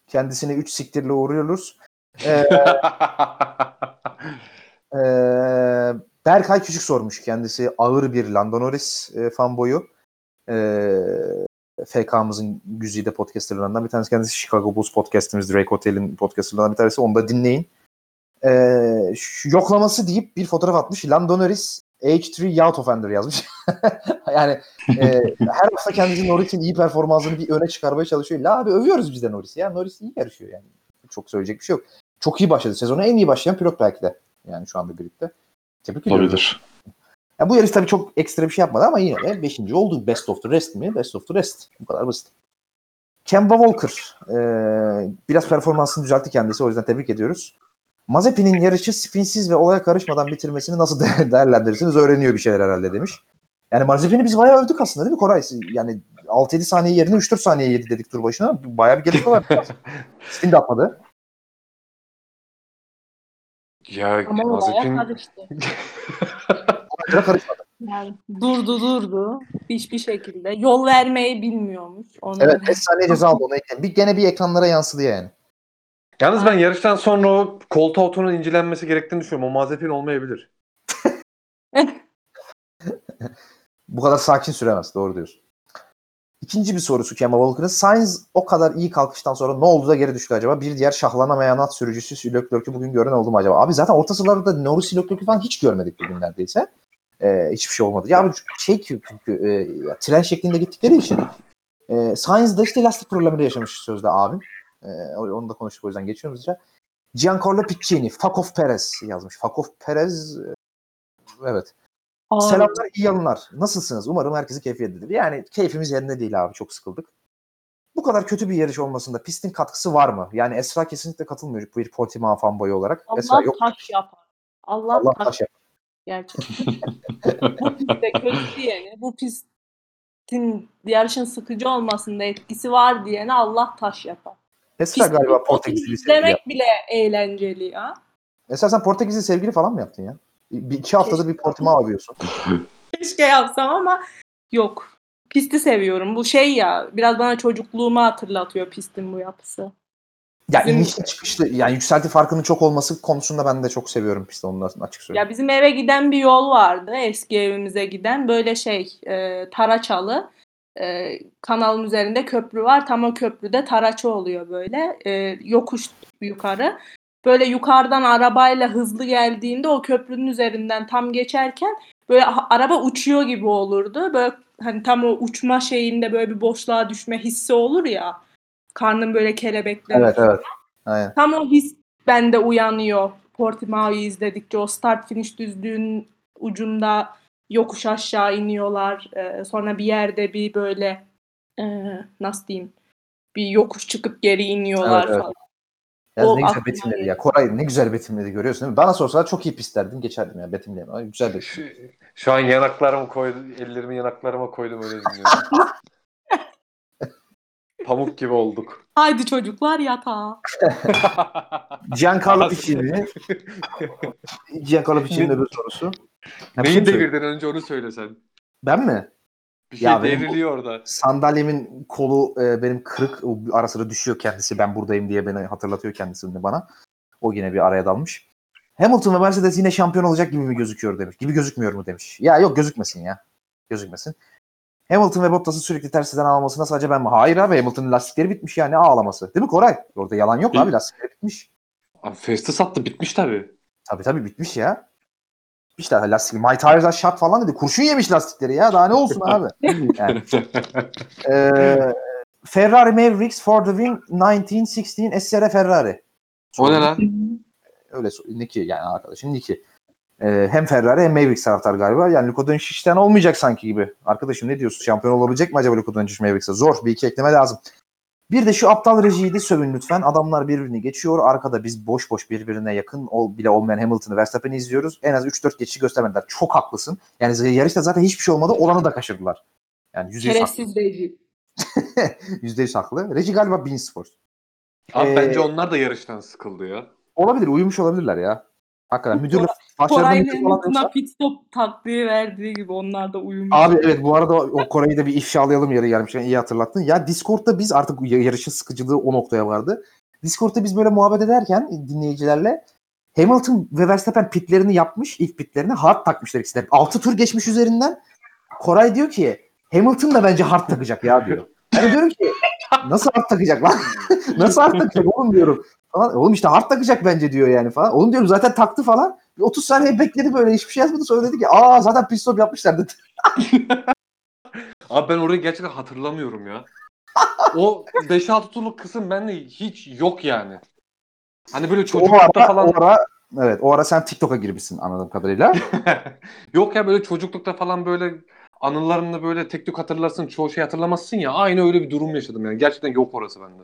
kendisine 3 siktirle uğruyoruz. Ee, e, Berkay Küçük sormuş. Kendisi ağır bir Lando Norris e, fanboyu. E, FK'mızın güzide podcasterlarından bir tanesi kendisi Chicago Bulls podcastimiz Drake Hotel'in podcasterlarından bir tanesi. Onu da dinleyin. E, şu yoklaması deyip bir fotoğraf atmış. Lando Norris H3 Yacht Offender yazmış. yani e, her hafta kendisi Norris'in iyi performansını bir öne çıkarmaya çalışıyor. La abi övüyoruz biz de Norris'i ya. Norris iyi yarışıyor yani. Çok söyleyecek bir şey yok. Çok iyi başladı. Sezona en iyi başlayan pilot belki de. Yani şu anda birlikte. Tebrik ediyorum. Olabilir. Ya bu yarış tabii çok ekstra bir şey yapmadı ama yine de 5. oldu. Best of the rest mi? Best of the rest. Bu kadar basit. Kemba Walker. E, biraz performansını düzeltti kendisi. O yüzden tebrik ediyoruz. Mazepin'in yarışı spinsiz ve olaya karışmadan bitirmesini nasıl de- değerlendirirsiniz öğreniyor bir şeyler herhalde demiş. Yani Mazepin'i biz bayağı övdük aslında değil mi Koray? Yani 6-7 saniye yerine 3-4 saniye yedi dedik tur başına. Bayağı bir gelişme var. Spin de atmadı. Ya Ama Mazepin Olaylara karışmadı. Yani durdu durdu. Hiçbir şekilde. Yol vermeyi bilmiyormuş. Onu Evet 5 saniye ceza aldı ona. Bir, gene bir ekranlara yansıdı yani. Yalnız ben yarıştan sonra o koltuğa oturun incelenmesi gerektiğini düşünüyorum. O Mazepin olmayabilir. Bu kadar sakin süremez. Doğru diyorsun. İkinci bir sorusu Kemal Walker'ın. Sainz o kadar iyi kalkıştan sonra ne oldu da geri düştü acaba? Bir diğer şahlanamayan at sürücüsü Leclerc'ü bugün gören oldu mu acaba? Abi zaten orta sıralarda Norris Leclerc'ü falan hiç görmedik bugün neredeyse. Ee, hiçbir şey olmadı. Ya şey çünkü e, ya, tren şeklinde gittikleri için e, Sainz da işte lastik problemi de yaşamış sözde abim. E, onu da konuştuk o yüzden geçiyoruz hızlıca. Giancarlo Piccini, Fuck off Perez yazmış. Fuck off Perez e, evet. Aa, Selamlar, iyi yalınlar. Nasılsınız? Umarım herkesi keyfiyededir. Yani keyfimiz yerinde değil abi. Çok sıkıldık. Bu kadar kötü bir yarış olmasında pistin katkısı var mı? Yani Esra kesinlikle katılmıyor bir Portimao fanboyu olarak. Esra Allah yok. taş yapar. Allah, Allah taş, taş yap. Gerçekten. bu pistte kötü diyene, bu pistin yarışın sıkıcı olmasında etkisi var diyene Allah taş yapar. Esra Pisti galiba Portekizli sevgili. yaptı. bile eğlenceli ya. Esra sen Portekizli sevgili falan mı yaptın ya? Bir iki haftadır bir Portimao övüyorsun. Keşke yapsam ama yok. Pisti seviyorum. Bu şey ya biraz bana çocukluğumu hatırlatıyor pistin bu yapısı. Ya Bizim- inişli çıkışlı yani yükselti farkının çok olması konusunda ben de çok seviyorum da açık söyleyeyim. Ya bizim eve giden bir yol vardı. Eski evimize giden böyle şey e, Taraçalı. E, kanalın üzerinde köprü var. Tam o köprüde Taraça oluyor böyle. E, yokuş yukarı. Böyle yukarıdan arabayla hızlı geldiğinde o köprünün üzerinden tam geçerken böyle araba uçuyor gibi olurdu. Böyle hani tam o uçma şeyinde böyle bir boşluğa düşme hissi olur ya. Karnın böyle kelebekler. Evet evet. Aynen. Tam o his bende uyanıyor. Portimao'yu izledikçe o start finish düzlüğün ucunda yokuş aşağı iniyorlar. Ee, sonra bir yerde bir böyle e, nasıl diyeyim bir yokuş çıkıp geri iniyorlar Evet, evet. falan. O ne güzel betimledi ya. Koray ne güzel betimledi görüyorsun değil mi? Bana sorsalar çok iyi pist derdim geçerdim ya betimleyemem. Ay, Güzel betim. Şu, şu an yanaklarımı koydum, ellerimi yanaklarıma koydum öyle dinliyorum. Pamuk gibi olduk. Haydi çocuklar yatağa. Giancarlo Piccini. Giancarlo Piccini'nin öbür sorusu. Şey Neyi söyleyeyim? devirdin önce onu söylesen. Ben mi? Bir şey Ya benim- devriliyor orada. Sandalyemin kolu e, benim kırık. O ara sıra düşüyor kendisi. Ben buradayım diye beni hatırlatıyor kendisini bana. O yine bir araya dalmış. Hamilton ve Mercedes yine şampiyon olacak gibi mi gözüküyor demiş. Gibi gözükmüyor mu demiş. Ya yok gözükmesin ya. Gözükmesin. Hamilton ve Bottas'ın sürekli tersinden ağlamasına sadece ben mi? Hayır abi Hamilton'ın lastikleri bitmiş ya ne ağlaması. Değil mi Koray? Orada yalan yok Değil. abi lastikleri bitmiş. Abi Festi sattı bitmiş tabii. Tabii tabii bitmiş ya. İşte lastik. My tires are shot falan dedi. Kurşun yemiş lastikleri ya. Daha ne olsun abi. Yani. Ee, Ferrari Mavericks for the win 1916 SR Ferrari. o ne lan? Öyle so- Niki yani arkadaşın Niki. Ee, hem Ferrari hem Mavericks taraftar galiba. Yani Luka Doncic'ten olmayacak sanki gibi. Arkadaşım ne diyorsun? Şampiyon olabilecek mi acaba Luka Doncic Mavericks'e? Zor. Bir iki ekleme lazım. Bir de şu aptal rejiyi de sövün lütfen. Adamlar birbirini geçiyor. Arkada biz boş boş birbirine yakın ol, bile olmayan Hamilton'ı Verstappen'i izliyoruz. En az 3-4 geçişi göstermediler. Çok haklısın. Yani yarışta zaten hiçbir şey olmadı. Olanı da kaçırdılar. Yani yüzde yüz haklı. Şerefsiz reji. Yüzde yüz haklı. Reji galiba Bean Sports. Abi Ee, bence onlar da yarıştan sıkıldı ya. Olabilir. Uyumuş olabilirler ya. Hakikaten. Müdürle başlarında müdür falan yoksa- pit stop taktiği verdiği gibi onlar da uyumuş. Abi evet bu arada o Kore'yi de bir ifşalayalım yarı gelmişken iyi hatırlattın. Ya Discord'da biz artık yarışın sıkıcılığı o noktaya vardı. Discord'da biz böyle muhabbet ederken dinleyicilerle Hamilton ve Verstappen pitlerini yapmış. ilk pitlerini hard takmışlar ikisi de. 6 tur geçmiş üzerinden. Koray diyor ki Hamilton da bence hard takacak ya diyor. Ben de diyorum ki nasıl hard takacak lan? nasıl hard takacak oğlum diyorum. Falan. Oğlum işte hard takacak bence diyor yani falan. Oğlum diyorum zaten taktı falan. Bir 30 saniye bekledi böyle hiçbir şey yazmadı. Sonra dedi ki aa zaten pit stop yapmışlar dedi. Abi ben orayı gerçekten hatırlamıyorum ya. O 5-6 turluk kısım bende hiç yok yani. Hani böyle o çocuklukta ara, falan o ara, evet o ara sen TikTok'a girmişsin anladığım kadarıyla. yok ya böyle çocuklukta falan böyle anılarını böyle tek tük hatırlarsın çoğu şey hatırlamazsın ya aynı öyle bir durum yaşadım yani gerçekten yok orası bende.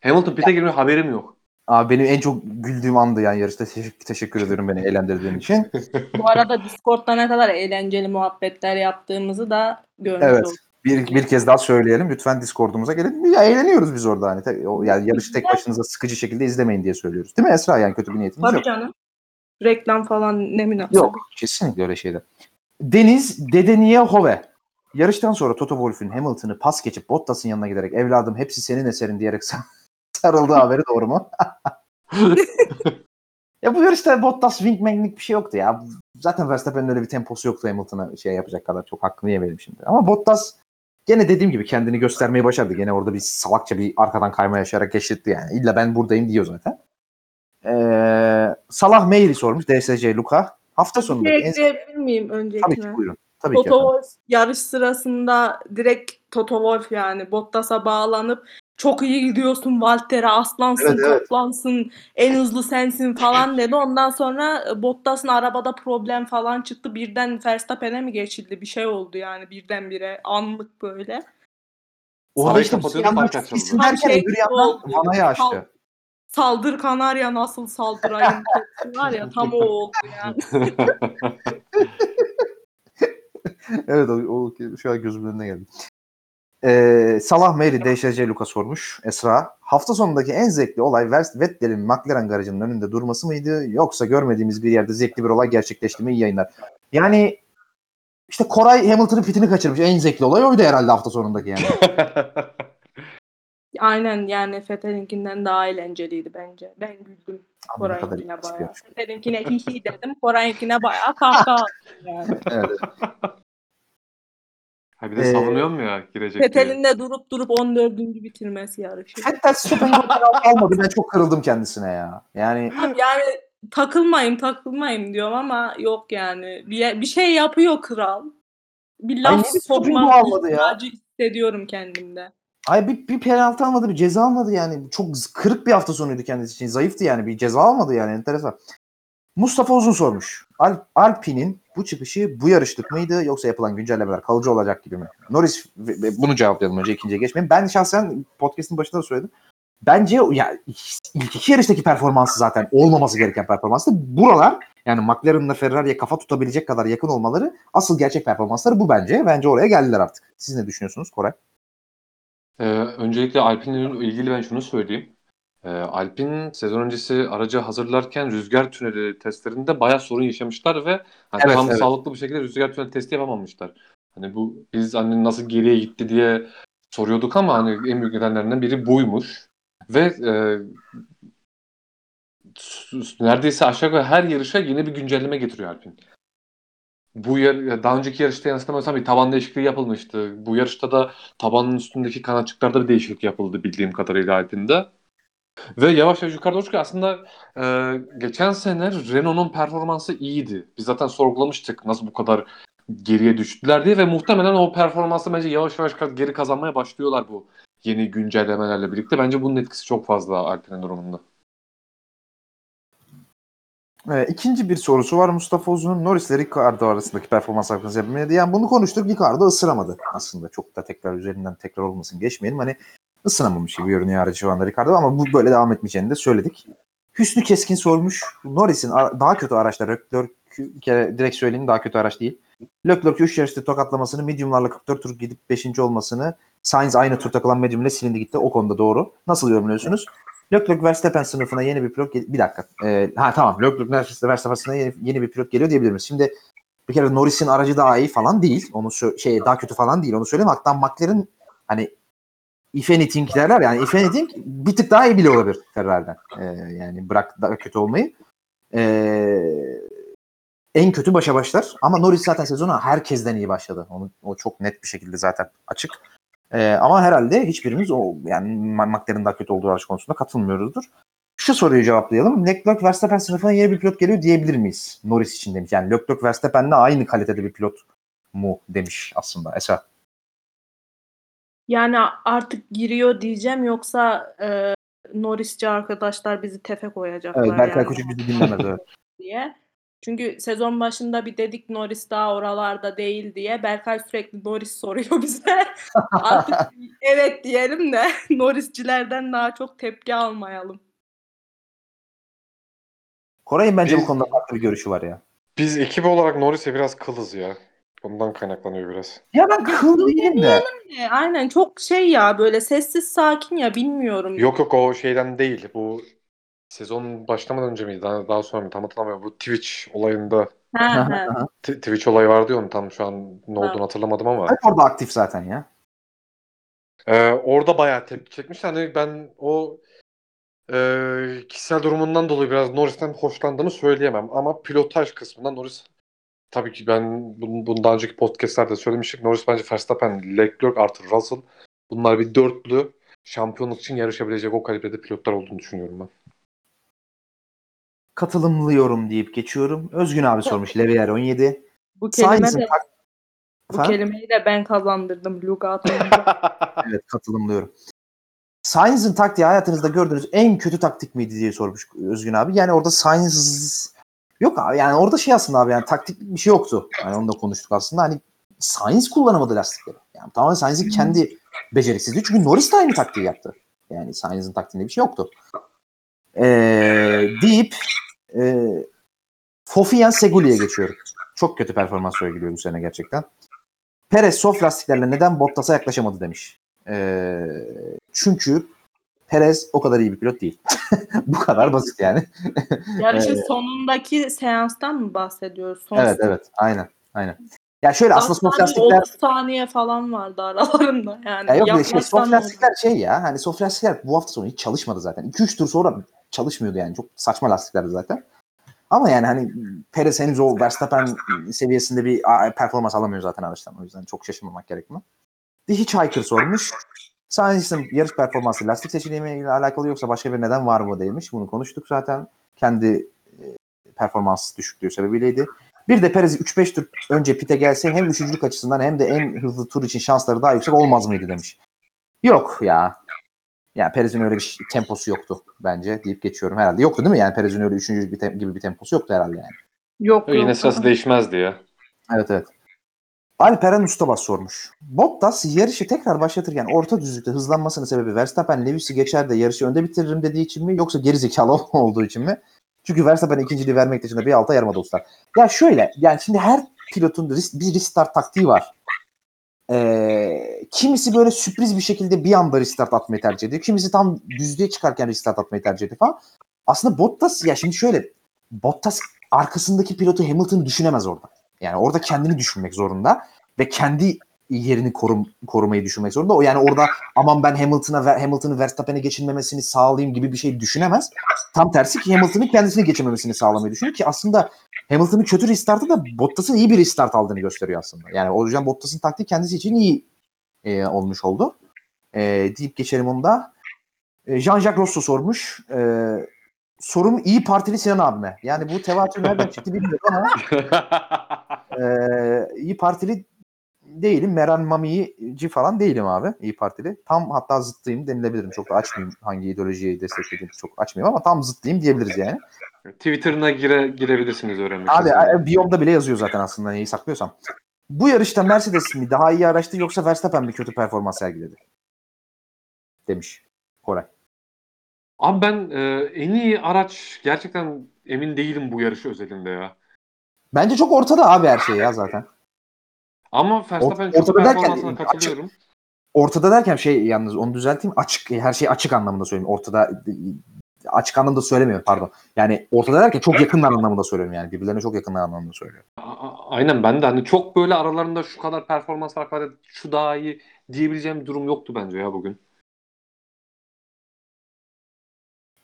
Hamilton pit'e girme haberim yok. Abi benim en çok güldüğüm andı yani yarışta. Teşekkür, teşekkür ediyorum beni eğlendirdiğin için. Bu arada Discord'da ne kadar eğlenceli muhabbetler yaptığımızı da görmüş Evet. olduk. Bir, bir kez daha söyleyelim. Lütfen Discord'umuza gelin. Ya eğleniyoruz biz orada hani. Yani yarışı tek başınıza sıkıcı şekilde izlemeyin diye söylüyoruz. Değil mi Esra? Yani kötü bir niyetimiz Tabii yok. canım. Reklam falan ne münasebet. Yok. Kesinlikle öyle şeyler. Deniz Dedeniye Hove. Yarıştan sonra Toto Wolff'ün Hamilton'ı pas geçip Bottas'ın yanına giderek evladım hepsi senin eserin diyerek sarıldığı haberi doğru mu? ya bu yarışta Bottas wingmanlik bir şey yoktu ya. Zaten Verstappen'in öyle bir temposu yoktu Hamilton'a şey yapacak kadar. Çok hakkını yemeyelim şimdi. Ama Bottas gene dediğim gibi kendini göstermeyi başardı. Gene orada bir salakça bir arkadan kayma yaşayarak geçirtti yani. İlla ben buradayım diyor zaten. Ee, Salah Meyri sormuş. DSC Luka. Hafta Bir sonunda şey en... ekleyebilir miyim Tabii ki öncekine? buyurun. Tabii ki Toto efendim. Wolff yarış sırasında direkt Toto Wolff yani Bottas'a bağlanıp çok iyi gidiyorsun Valtteri aslansın Evet, evet. kaplansın en hızlı sensin falan dedi. Ondan sonra e, Bottas'ın arabada problem falan çıktı. Birden Verstappen'e mi geçildi? Bir şey oldu yani birdenbire anlık böyle. Sarayı işte kapatıyordu, yandan fark açıldı. isim derken şey öbür yandan vanayı açtı. Sal- Saldır Kanarya nasıl saldırayım var ya tam o oldu yani. evet o, o şu an gözümün önüne geldi. Ee, Salah Mary DŞC Luka sormuş. Esra. Hafta sonundaki en zevkli olay Vettel'in McLaren garajının önünde durması mıydı? Yoksa görmediğimiz bir yerde zevkli bir olay gerçekleşti mi? İyi yayınlar. Yani işte Koray Hamilton'ın pitini kaçırmış. En zevkli olay oydu herhalde hafta sonundaki yani. Aynen yani Fethel'inkinden daha eğlenceliydi bence. Ben güldüm. Koray'ınkine bayağı. yapmış. Fethel'inkine hihi dedim. Koray'ınkine bayağı kahkaha yani. Evet. Ha bir de Ee, savunuyor mu ya girecek diye. Fethel'in de durup durup 14. bitirmesi yarışı. Vettel Stopenhauer almadı. Ben çok kırıldım kendisine ya. Yani Abi yani takılmayın takılmayın diyorum ama yok yani. Bir, bir şey yapıyor kral. Bir Ay laf ne bir çocuğu sokma almadı ya. ihtiyacı hissediyorum kendimde. Ay bir, bir penaltı almadı, bir ceza almadı yani. Çok z- kırık bir hafta sonuydu kendisi için. Zayıftı yani. Bir ceza almadı yani. Enteresan. Mustafa Uzun sormuş. Al- Alpine'in bu çıkışı bu yarışlık mıydı yoksa yapılan güncellemeler kalıcı olacak gibi mi? Norris bunu cevaplayalım önce ikinciye geçmeyin. Ben şahsen podcast'in başında da söyledim. Bence ya ilk iki yarıştaki performansı zaten olmaması gereken performanstı. Buralar yani McLaren'la Ferrari'ye kafa tutabilecek kadar yakın olmaları asıl gerçek performansları bu bence. Bence oraya geldiler artık. Siz ne düşünüyorsunuz Koray? Ee, öncelikle Alpine'le ilgili ben şunu söyleyeyim. Ee, Alpine sezon öncesi aracı hazırlarken rüzgar tüneli testlerinde bayağı sorun yaşamışlar ve hani Evet, tam evet. sağlıklı bir şekilde rüzgar tüneli testi yapamamışlar. Hani bu biz hani nasıl geriye gitti diye soruyorduk ama hani en büyük nedenlerinden biri buymuş. Ve e, neredeyse aşağı yukarı her yarışa yeni bir güncelleme getiriyor Alpine. Bu yar, daha önceki yarışta yanılsamıyorsam bir taban değişikliği yapılmıştı. Bu yarışta da tabanın üstündeki kanatçıklarda bir değişiklik yapıldı bildiğim kadarıyla Alpine'de. Ve yavaş yavaş yukarıda çıkıyor. Aslında e, geçen sene Renault'un performansı iyiydi. Biz zaten sorgulamıştık nasıl bu kadar geriye düştüler diye ve muhtemelen o performansı bence yavaş yavaş geri kazanmaya başlıyorlar bu yeni güncellemelerle birlikte. Bence bunun etkisi çok fazla Alpine'in durumunda. Evet, ikinci bir sorusu var Mustafa Uzun'un Norris ile Ricardo arasındaki performans hakkında sebebini. Yani bunu konuştuk. Ricardo ısıramadı aslında. Çok da tekrar üzerinden tekrar olmasın geçmeyelim. Hani ısınamamış gibi görünüyor aracı şu anda Ricardo ama bu böyle devam etmeyeceğini de söyledik. Hüsnü Keskin sormuş. Norris'in daha kötü araçlar. Leclerc bir kere direkt söyleyeyim daha kötü araç değil. Leclerc 3 yarışta tokatlamasını, mediumlarla 44 tur gidip 5. olmasını, Sainz aynı tur takılan medium ile silindi gitti. O konuda doğru. Nasıl yorumluyorsunuz? Leclerc Verstappen sınıfına yeni bir pilot bir dakika. Ee, ha tamam. Leclerc Verstappen sınıfına yeni, yeni bir pilot geliyor diyebilir miyiz? Şimdi bir kere Norris'in aracı daha iyi falan değil. Onu şey daha kötü falan değil. Onu söyleyeyim. Hatta McLaren hani if anything derler yani if anything bir tık daha iyi bile olabilir Ferrari'den. Ee, yani bırak daha kötü olmayı. Ee, en kötü başa başlar. Ama Norris zaten sezona herkesten iyi başladı. Onu, o çok net bir şekilde zaten açık. Ee, ama herhalde hiçbirimiz o yani McLaren'ın daha kötü olduğu araç konusunda katılmıyoruzdur. Şu soruyu cevaplayalım. Leclerc Verstappen sınıfına yeni bir pilot geliyor diyebilir miyiz? Norris için demiş. Yani Leclerc Verstappen'le aynı kalitede bir pilot mu demiş aslında Esra. Yani artık giriyor diyeceğim yoksa e, Norrisçi arkadaşlar bizi tefe koyacaklar Evet, Berkay yani Küçük bizi dinlemez. Evet. diye. Çünkü sezon başında bir dedik Norris daha oralarda değil diye. Berkay sürekli Norris soruyor bize. Artık evet diyelim de Norrisçilerden daha çok tepki almayalım. Koray'ın bence bu Biz- konuda farklı bir görüşü var ya. Biz ekip olarak Norris'e biraz kılız ya. Ondan kaynaklanıyor biraz. Ya ben kıl değilim de. E, aynen çok şey ya böyle sessiz sakin ya bilmiyorum. Yok yok o şeyden değil. Bu sezon başlamadan önce miydi? Daha, daha sonra mı? Tam hatırlamıyorum. Bu Twitch olayında Ha, ha. T- Twitch olayı vardı ya onun tam şu an ne olduğunu hatırlamadım ama. Hep orada aktif zaten ya. Ee, orada bayağı tepki çekmiş. Hani ben o e, kişisel durumundan dolayı biraz Norris'ten hoşlandığımı söyleyemem. Ama pilotaj kısmında Norris tabii ki ben daha önceki podcastlerde söylemiştik. Norris bence Verstappen, Leclerc artı Russell bunlar bir dörtlü şampiyonluk için yarışabilecek o kalibrede pilotlar olduğunu düşünüyorum ben. Katılımlıyorum deyip geçiyorum. Özgün abi sormuş. Levier 17. Bu kelime de tak- bu Efendim? kelimeyi de ben kazandırdım Lugat'ımda. Evet katılımlıyorum. Sainz'in taktiği hayatınızda gördüğünüz en kötü taktik miydi diye sormuş Özgün abi. Yani orada Sainz yok abi yani orada şey aslında abi yani taktik bir şey yoktu. Yani onu da konuştuk aslında. Hani Sainz kullanamadı lastikleri. Yani tamamen Sainz'in kendi beceriksizliği. Çünkü Norris de aynı taktiği yaptı. Yani Sainz'in taktiğinde bir şey yoktu. Ee, deyip e, Fofian Seguli'ye geçiyorum. Çok kötü performans sergiliyor bu sene gerçekten. Perez soft lastiklerle neden Bottas'a yaklaşamadı demiş. Ee, çünkü Perez o kadar iyi bir pilot değil. bu kadar basit yani. Yarışın sonundaki seanstan mı bahsediyoruz? Son evet evet aynen aynen. Ya şöyle aslında soft lastikler 30 saniye falan vardı aralarında yani. ya yok bir şey olur? lastikler şey ya hani soft lastikler bu hafta sonu hiç çalışmadı zaten. 2-3 tur sonra çalışmıyordu yani. Çok saçma lastiklerdi zaten. Ama yani hani Perez henüz o Verstappen seviyesinde bir performans alamıyor zaten araçtan. O yüzden çok şaşırmamak gerekmiyor. The Hitchhiker sormuş. Sainz'in yarış performansı lastik seçeneği ile alakalı yoksa başka bir neden var mı demiş. Bunu konuştuk zaten. Kendi e, performans düşüklüğü sebebiyleydi. Bir de Perez 3-5 tur önce pite gelse hem üçüncülük açısından hem de en hızlı tur için şansları daha yüksek olmaz mıydı demiş. Yok ya. Yani Perez'in öyle bir temposu yoktu bence deyip geçiyorum herhalde. Yoktu değil mi? Yani Perez'in öyle üçüncülük bir gibi bir temposu yoktu herhalde yani. Yok yok. Yine sırası değişmezdi ya. Evet evet. Alperen Ustabas sormuş. Bottas yarışı tekrar başlatırken orta düzlükte hızlanmasının sebebi Verstappen Lewis'i geçer de yarışı önde bitiririm dediği için mi yoksa gerizekalı olduğu için mi? Çünkü Verstappen ikinciliği vermek dışında bir alta yarıma dostlar. Ya şöyle yani şimdi her pilotun bir restart taktiği var. Ee, kimisi böyle sürpriz bir şekilde bir anda restart atmayı tercih ediyor. Kimisi tam düzlüğe çıkarken restart atmayı tercih ediyor falan. Aslında Bottas ya şimdi şöyle Bottas arkasındaki pilotu Hamilton'ı düşünemez orada. Yani orada kendini düşünmek zorunda ve kendi yerini korum, korumayı düşünmek zorunda. O yani orada aman ben Hamilton'a Hamilton'ı Verstappen'e geçilmemesini sağlayayım gibi bir şey düşünemez. Tam tersi ki Hamilton'ın kendisini geçirmemesini sağlamayı düşünüyor ki aslında Hamilton'ın kötü restartı da Bottas'ın iyi bir restart aldığını gösteriyor aslında. Yani o yüzden Bottas'ın taktiği kendisi için iyi e, olmuş oldu. E, deyip geçelim onu da. E, Jean-Jacques Rosso sormuş. E, sorum iyi partili Sinan abime. Yani bu tevatür nereden çıktı bilmiyorum ama e, iyi partili değilim. Meral Mami'ci falan değilim abi. iyi partili. Tam hatta zıttıyım denilebilirim. Çok da açmayayım hangi ideolojiyi desteklediğimi çok açmayayım ama tam zıttıyım diyebiliriz yani. Twitter'ına gire, girebilirsiniz öğrenmek Abi istiyorsanız. e, biyomda bile yazıyor zaten aslında neyi saklıyorsam. Bu yarışta Mercedes mi daha iyi araçtı yoksa Verstappen mi kötü performans sergiledi? Demiş Koray. Abi ben e, en iyi araç gerçekten emin değilim bu yarış özelinde ya. Bence çok ortada abi her şey ya zaten. Ama Verstappen Ort- kötü ortada derken, açık-. Ortada derken şey yalnız onu düzelteyim. Açık her şey açık anlamında söyleyeyim. Ortada açık anlamda söylemiyorum pardon. Yani ortada derken çok yakınlar anlamında söylüyorum yani. Birbirlerine çok yakınlar anlamında söylüyorum. A- Aynen ben de hani çok böyle aralarında şu kadar performans farkı var, şu daha iyi diyebileceğim bir durum yoktu bence ya bugün.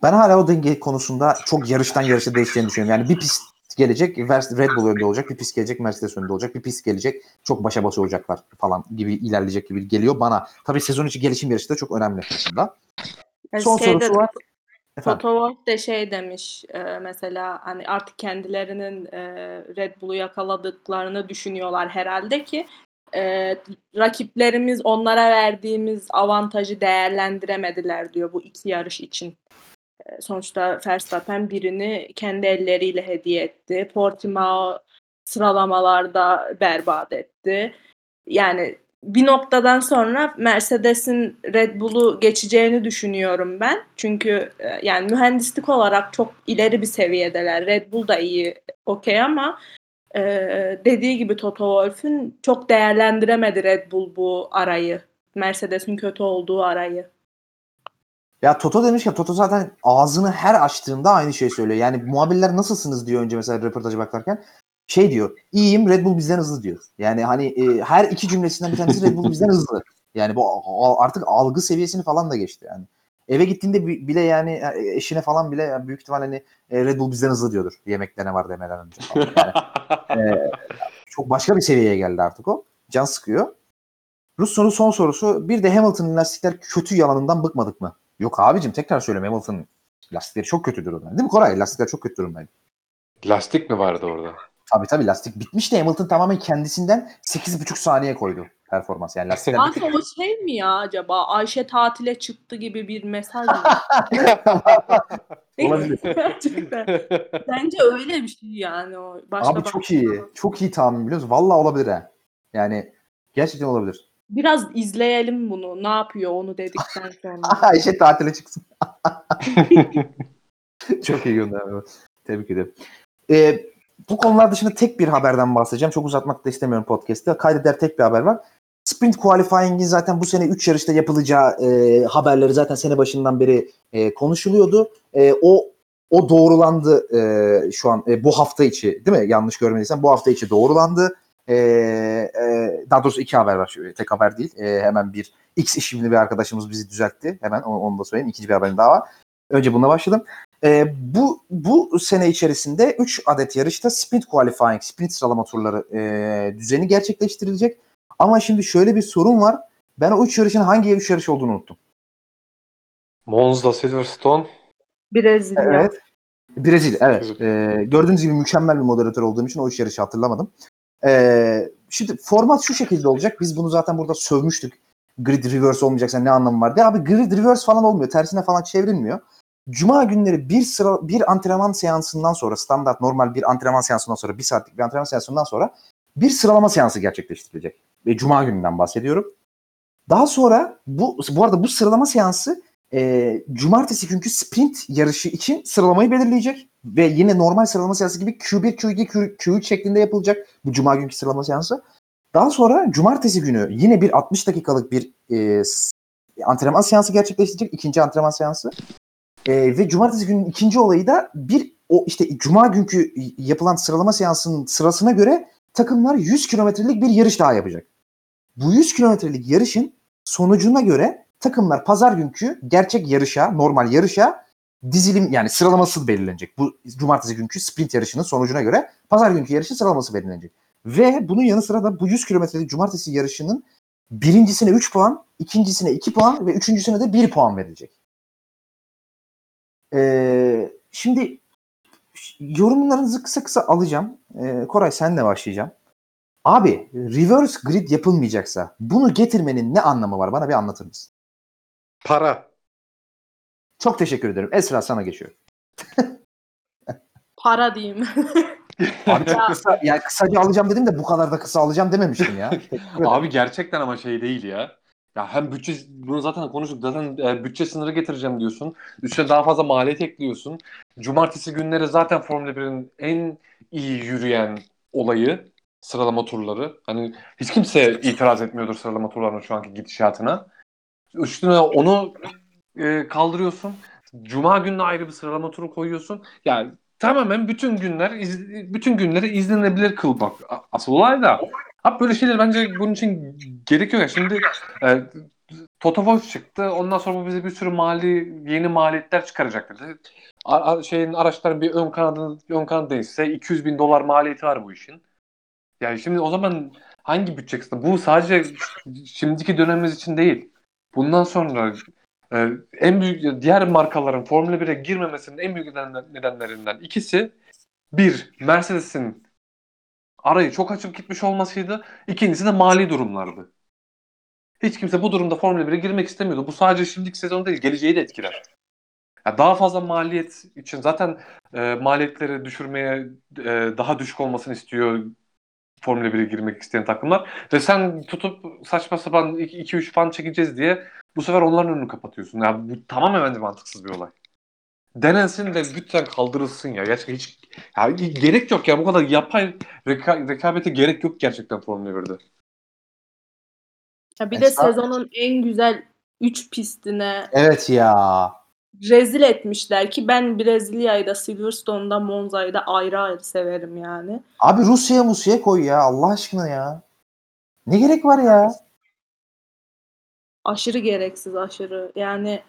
Ben hala o denge konusunda çok yarıştan yarışa değişeceğini düşünüyorum. Yani bir pist gelecek Red Bull önde olacak, bir pist gelecek Mercedes önde olacak, bir pist gelecek çok başa başı olacaklar falan gibi ilerleyecek gibi geliyor bana. Tabii sezon içi gelişim yarışı da çok önemli aslında. Son Şeyde- sorusu var. Efendim. Toto Wolff de şey demiş e, mesela hani artık kendilerinin e, Red Bull'u yakaladıklarını düşünüyorlar herhalde ki e, rakiplerimiz onlara verdiğimiz avantajı değerlendiremediler diyor bu iki yarış için. E, sonuçta Verstappen birini kendi elleriyle hediye etti. Portimao sıralamalarda berbat etti. Yani bir noktadan sonra Mercedes'in Red Bull'u geçeceğini düşünüyorum ben. Çünkü e, yani mühendislik olarak çok ileri bir seviyedeler. Red Bull da iyi, okey ama e, dediği gibi Toto Wolff'ün çok değerlendiremedi Red Bull bu arayı. Mercedes'in kötü olduğu arayı. Ya Toto demiş ya Toto zaten ağzını her açtığında aynı şey söylüyor. Yani muhabirler nasılsınız diyor önce mesela röportaja bakarken. Şey diyor. iyiyim Red Bull bizden hızlı diyor. Yani hani e, her iki cümlesinden bir tanesi Red Bull bizden hızlı. Yani bu artık algı seviyesini falan da geçti yani. Eve gittiğinde bi- bile yani e, eşine falan bile yani büyük ihtimal hani e, Red Bull bizden hızlı diyordur. Yemekte ne var demeden önce. Yani, e, çok başka bir seviyeye geldi artık o. Can sıkıyor. Russo'nun son sorusu bir de Hamilton'ın lastikler kötü yalanından bıkmadık mı? Yok abicim tekrar söylüyorum Hamilton'ın lastikleri çok kötü durumda. Değil mi Koray? Lastikler çok kötü durumdaydı. Lastik mi vardı orada? Tabii tabii lastik bitmiş de Hamilton tamamen kendisinden 8,5 saniye koydu performans. Yani lastikler Kanka o şey mi ya acaba? Ayşe tatile çıktı gibi bir mesaj mı? Olabilir. Gerçekten. Bence öyle bir şey yani o. Başka Abi çok başka- iyi. Çok iyi tahmin biliyor musun? Vallahi olabilir ha. Yani gerçekten olabilir. Biraz izleyelim bunu. Ne yapıyor onu dedikten sonra. Ayşe tatile çıksın. Çok iyi gönderme. Tebrik ederim. Ee, bu konular dışında tek bir haberden bahsedeceğim. Çok uzatmak da istemiyorum podcast'te. Kaydeder tek bir haber var. Sprint qualifying'in zaten bu sene 3 yarışta yapılacağı e, haberleri zaten sene başından beri e, konuşuluyordu. E, o o doğrulandı e, şu an e, bu hafta içi değil mi? Yanlış görmediysem bu hafta içi doğrulandı. E, e, daha doğrusu iki haber var. Tek haber değil. E, hemen bir X işimli bir arkadaşımız bizi düzeltti. Hemen onu, onu da söyleyeyim. İkinci bir haberim daha var. Önce bununla başladım. E, bu bu sene içerisinde 3 adet yarışta sprint qualifying, sprint sıralama turları e, düzeni gerçekleştirilecek. Ama şimdi şöyle bir sorun var. Ben o 3 yarışın hangi 3 yarış olduğunu unuttum. Monza, Silverstone. Brezilya. Evet. Brezilya evet. Ee, gördüğünüz gibi mükemmel bir moderatör olduğum için o üç yarışı hatırlamadım. Ee, şimdi format şu şekilde olacak. Biz bunu zaten burada sövmüştük. Grid reverse olmayacaksa ne anlamı var diye. Abi grid reverse falan olmuyor. Tersine falan çevrilmiyor. Cuma günleri bir sıra bir antrenman seansından sonra standart normal bir antrenman seansından sonra bir saatlik bir antrenman seansından sonra bir sıralama seansı gerçekleştirilecek. Ve Cuma gününden bahsediyorum. Daha sonra bu bu arada bu sıralama seansı e, cumartesi günkü sprint yarışı için sıralamayı belirleyecek ve yine normal sıralama seansı gibi Q1, Q2, Q, Q3 şeklinde yapılacak bu cuma günkü sıralama seansı. Daha sonra cumartesi günü yine bir 60 dakikalık bir e, antrenman seansı gerçekleştirecek. ikinci antrenman seansı. E, ve cumartesi günün ikinci olayı da bir o işte cuma günkü yapılan sıralama seansının sırasına göre takımlar 100 kilometrelik bir yarış daha yapacak. Bu 100 kilometrelik yarışın sonucuna göre takımlar pazar günkü gerçek yarışa, normal yarışa dizilim yani sıralaması belirlenecek. Bu cumartesi günkü sprint yarışının sonucuna göre pazar günkü yarışın sıralaması belirlenecek. Ve bunun yanı sıra da bu 100 kilometrelik cumartesi yarışının birincisine 3 puan, ikincisine 2 puan ve üçüncüsüne de 1 puan verilecek. Ee, şimdi yorumlarınızı kısa kısa alacağım. Ee, Koray senle başlayacağım. Abi reverse grid yapılmayacaksa bunu getirmenin ne anlamı var? Bana bir anlatır mısın? Para. Çok teşekkür ederim. Esra sana geçiyor. Para diyeyim. Abi çok kısa, yani kısaca alacağım dedim de bu kadar da kısa alacağım dememiştim ya. Abi gerçekten ama şey değil ya. Ya hem bütçe bunu zaten konuştuk. Zaten e, bütçe sınırı getireceğim diyorsun. Üstüne daha fazla maliyet ekliyorsun. Cumartesi günleri zaten Formula 1'in en iyi yürüyen olayı sıralama turları. Hani hiç kimse itiraz etmiyordur sıralama turlarının şu anki gidişatına. Üstüne onu e, kaldırıyorsun. Cuma gününe ayrı bir sıralama turu koyuyorsun. Yani tamamen bütün günler iz- bütün günleri izlenebilir kılmak. Asıl olay da Abi böyle şeyler bence bunun için gerekiyor ya. Şimdi e, Toto Wolff çıktı. Ondan sonra bu bize bir sürü mali yeni maliyetler çıkaracaktır. A- şeyin araçların bir ön kanadı ön kanadı değişse 200 bin dolar maliyeti var bu işin. Yani şimdi o zaman hangi bütçe kısmı? Bu sadece şimdiki dönemimiz için değil. Bundan sonra e, en büyük diğer markaların Formula 1'e girmemesinin en büyük neden- nedenlerinden ikisi bir Mercedes'in arayı çok açıp gitmiş olmasıydı. İkincisi de mali durumlardı. Hiç kimse bu durumda Formula 1'e girmek istemiyordu. Bu sadece şimdiki sezon değil, geleceği de etkiler. Ya daha fazla maliyet için zaten e, maliyetleri düşürmeye e, daha düşük olmasını istiyor Formula 1'e girmek isteyen takımlar. Ve sen tutup saçma sapan 2-3 fan çekeceğiz diye bu sefer onların önünü kapatıyorsun. Ya bu tamamen bence mantıksız bir olay. Denensin de lütfen kaldırılsın ya. Gerçekten hiç ya gerek yok ya. Bu kadar yapay reka- rekabete gerek yok gerçekten Formula 1'de. Ya bir de Esra- sezonun en güzel 3 pistine Evet ya. Rezil etmişler ki ben Brezilya'yı da Silverstone'da Monza'yı da ayrı ayrı severim yani. Abi Rusya'ya Musya'ya koy ya Allah aşkına ya. Ne gerek var ya? Aşırı gereksiz aşırı. Yani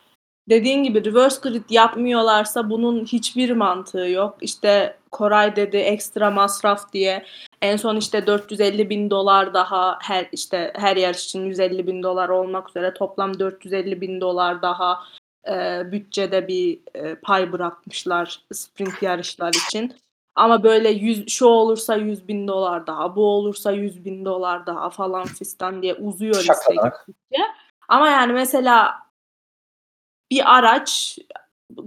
dediğin gibi reverse grid yapmıyorlarsa bunun hiçbir mantığı yok. İşte Koray dedi ekstra masraf diye. En son işte 450 bin dolar daha her işte her yarış için 150 bin dolar olmak üzere toplam 450 bin dolar daha e, bütçede bir e, pay bırakmışlar sprint yarışlar için. Ama böyle 100, şu olursa 100 bin dolar daha, bu olursa 100 bin dolar daha falan fistan diye uzuyor liste gittikçe. Ama yani mesela bir araç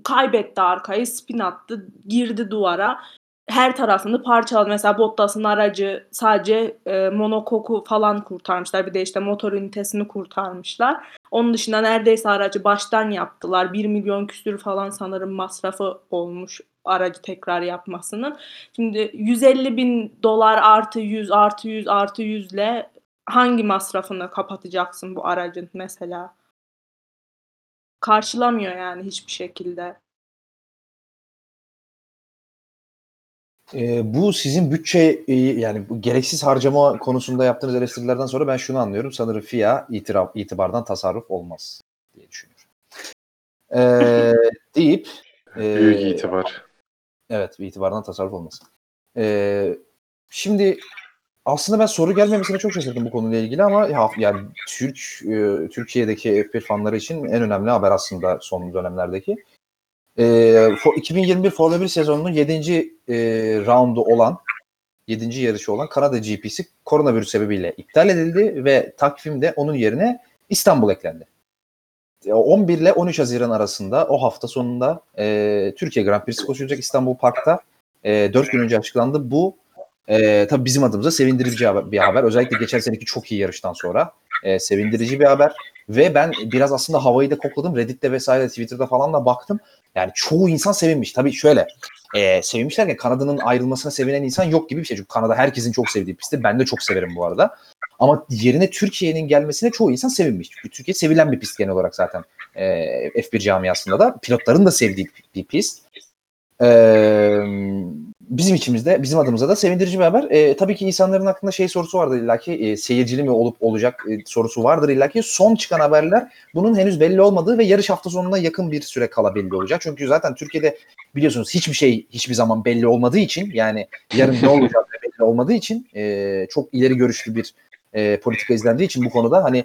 kaybetti arkayı, spin attı, girdi duvara. Her tarafını parçaladı. Mesela Bottas'ın aracı sadece e, monokoku falan kurtarmışlar. Bir de işte motor ünitesini kurtarmışlar. Onun dışında neredeyse aracı baştan yaptılar. 1 milyon küsür falan sanırım masrafı olmuş aracı tekrar yapmasının. Şimdi 150 bin dolar artı 100 artı 100 artı 100 ile hangi masrafını kapatacaksın bu aracın mesela? Karşılamıyor yani hiçbir şekilde. Ee, bu sizin bütçe e, yani bu gereksiz harcama konusunda yaptığınız eleştirilerden sonra ben şunu anlıyorum. Sanırım FIA itiraf, itibardan tasarruf olmaz diye düşünüyorum. Ee, deyip e, Büyük itibar. Evet, itibardan tasarruf olmaz. Ee, şimdi aslında ben soru gelmemesine çok şaşırdım bu konuyla ilgili ama ya, yani Türk e, Türkiye'deki F1 fanları için en önemli haber aslında son dönemlerdeki. Ee, fo- 2021 Formula 1 sezonunun 7. E, roundu olan 7. yarışı olan Kanada GP'si koronavirüs sebebiyle iptal edildi ve takvimde onun yerine İstanbul eklendi. E, 11 ile 13 Haziran arasında o hafta sonunda e, Türkiye Grand Prix'si koşulacak İstanbul Park'ta. E, 4 gün önce açıklandı. Bu e, tabii bizim adımıza sevindirici bir haber. Özellikle geçen seneki çok iyi yarıştan sonra e, sevindirici bir haber. Ve ben biraz aslında havayı da kokladım. Reddit'te vesaire Twitter'da falan da baktım. Yani çoğu insan sevinmiş. Tabii şöyle e, sevinmişler ki Kanada'nın ayrılmasına sevinen insan yok gibi bir şey. Çünkü Kanada herkesin çok sevdiği pisti. Ben de çok severim bu arada. Ama yerine Türkiye'nin gelmesine çoğu insan sevinmiş. Çünkü Türkiye sevilen bir pist genel olarak zaten e, F1 camiasında da. Pilotların da sevdiği bir pist. E, bizim içimizde, bizim adımıza da sevindirici bir haber. E, tabii ki insanların aklında şey sorusu vardır illaki, e, seyircili mi olup olacak e, sorusu vardır illaki. Son çıkan haberler bunun henüz belli olmadığı ve yarış hafta sonuna yakın bir süre kala belli olacak. Çünkü zaten Türkiye'de biliyorsunuz hiçbir şey hiçbir zaman belli olmadığı için yani yarın ne olacak belli olmadığı için e, çok ileri görüşlü bir e, politika izlendiği için bu konuda hani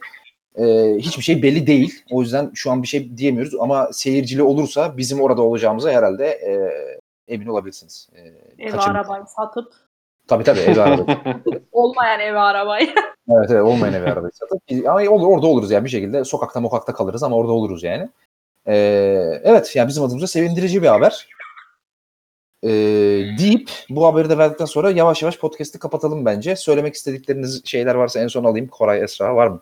e, hiçbir şey belli değil. O yüzden şu an bir şey diyemiyoruz ama seyircili olursa bizim orada olacağımıza herhalde e, emin olabilirsiniz. E, Ev kaçın- arabayı satıp Tabii tabii ev arabayı. olmayan ev arabayı. evet evet olmayan ev arabayı satıp ama olur, orada oluruz yani bir şekilde sokakta mokakta kalırız ama orada oluruz yani. E, evet yani bizim adımıza sevindirici bir haber. E, deyip bu haberi de verdikten sonra yavaş yavaş podcast'i kapatalım bence. Söylemek istedikleriniz şeyler varsa en son alayım. Koray Esra var mı?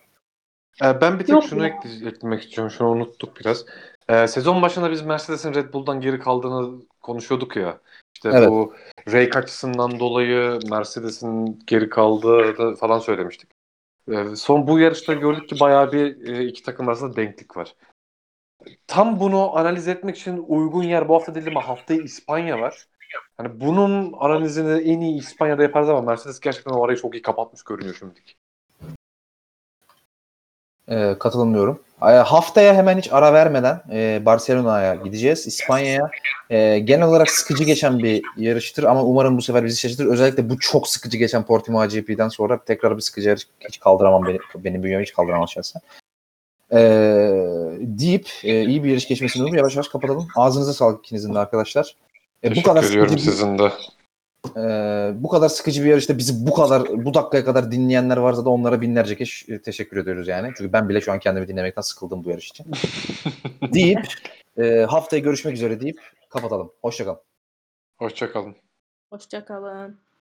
Ee, Ben bir tek Yok şunu ekle- eklemek istiyorum. Şunu unuttuk biraz. Ee, sezon başında biz Mercedes'in Red Bull'dan geri kaldığını konuşuyorduk ya. İşte Evet. bu rake açısından dolayı Mercedes'in geri kaldığını falan söylemiştik. Ee, son bu yarışta gördük ki bayağı bir e, iki takım arasında denklik var. Tam bunu analiz etmek için uygun yer bu hafta değil ama haftaya İspanya var. Hani bunun analizini en iyi İspanya'da yaparız ama Mercedes gerçekten o arayı çok iyi kapatmış görünüyor şimdilik. E, katılmıyorum. E, haftaya hemen hiç ara vermeden e, Barcelona'ya gideceğiz. İspanya'ya. E, genel olarak sıkıcı geçen bir yarıştır ama umarım bu sefer bizi şaşırtır. Özellikle bu çok sıkıcı geçen Portimao GP'den sonra tekrar bir sıkıcı yarış hiç kaldıramam. Beni, benim bünyem hiç kaldıramaz şahsen. E, deyip e, iyi bir yarış geçmesini umuyorum. Yavaş yavaş kapatalım. Ağzınıza sağlık ikinizin de arkadaşlar. E, bu kadar sıkıcı bir- sizin de. Ee, bu kadar sıkıcı bir yarışta bizi bu kadar bu dakikaya kadar dinleyenler varsa da onlara binlerce kez teşekkür ediyoruz yani. Çünkü ben bile şu an kendimi dinlemekten sıkıldım bu yarış için. deyip e, haftaya görüşmek üzere deyip kapatalım. Hoşçakalın. Hoşçakalın. Hoşçakalın.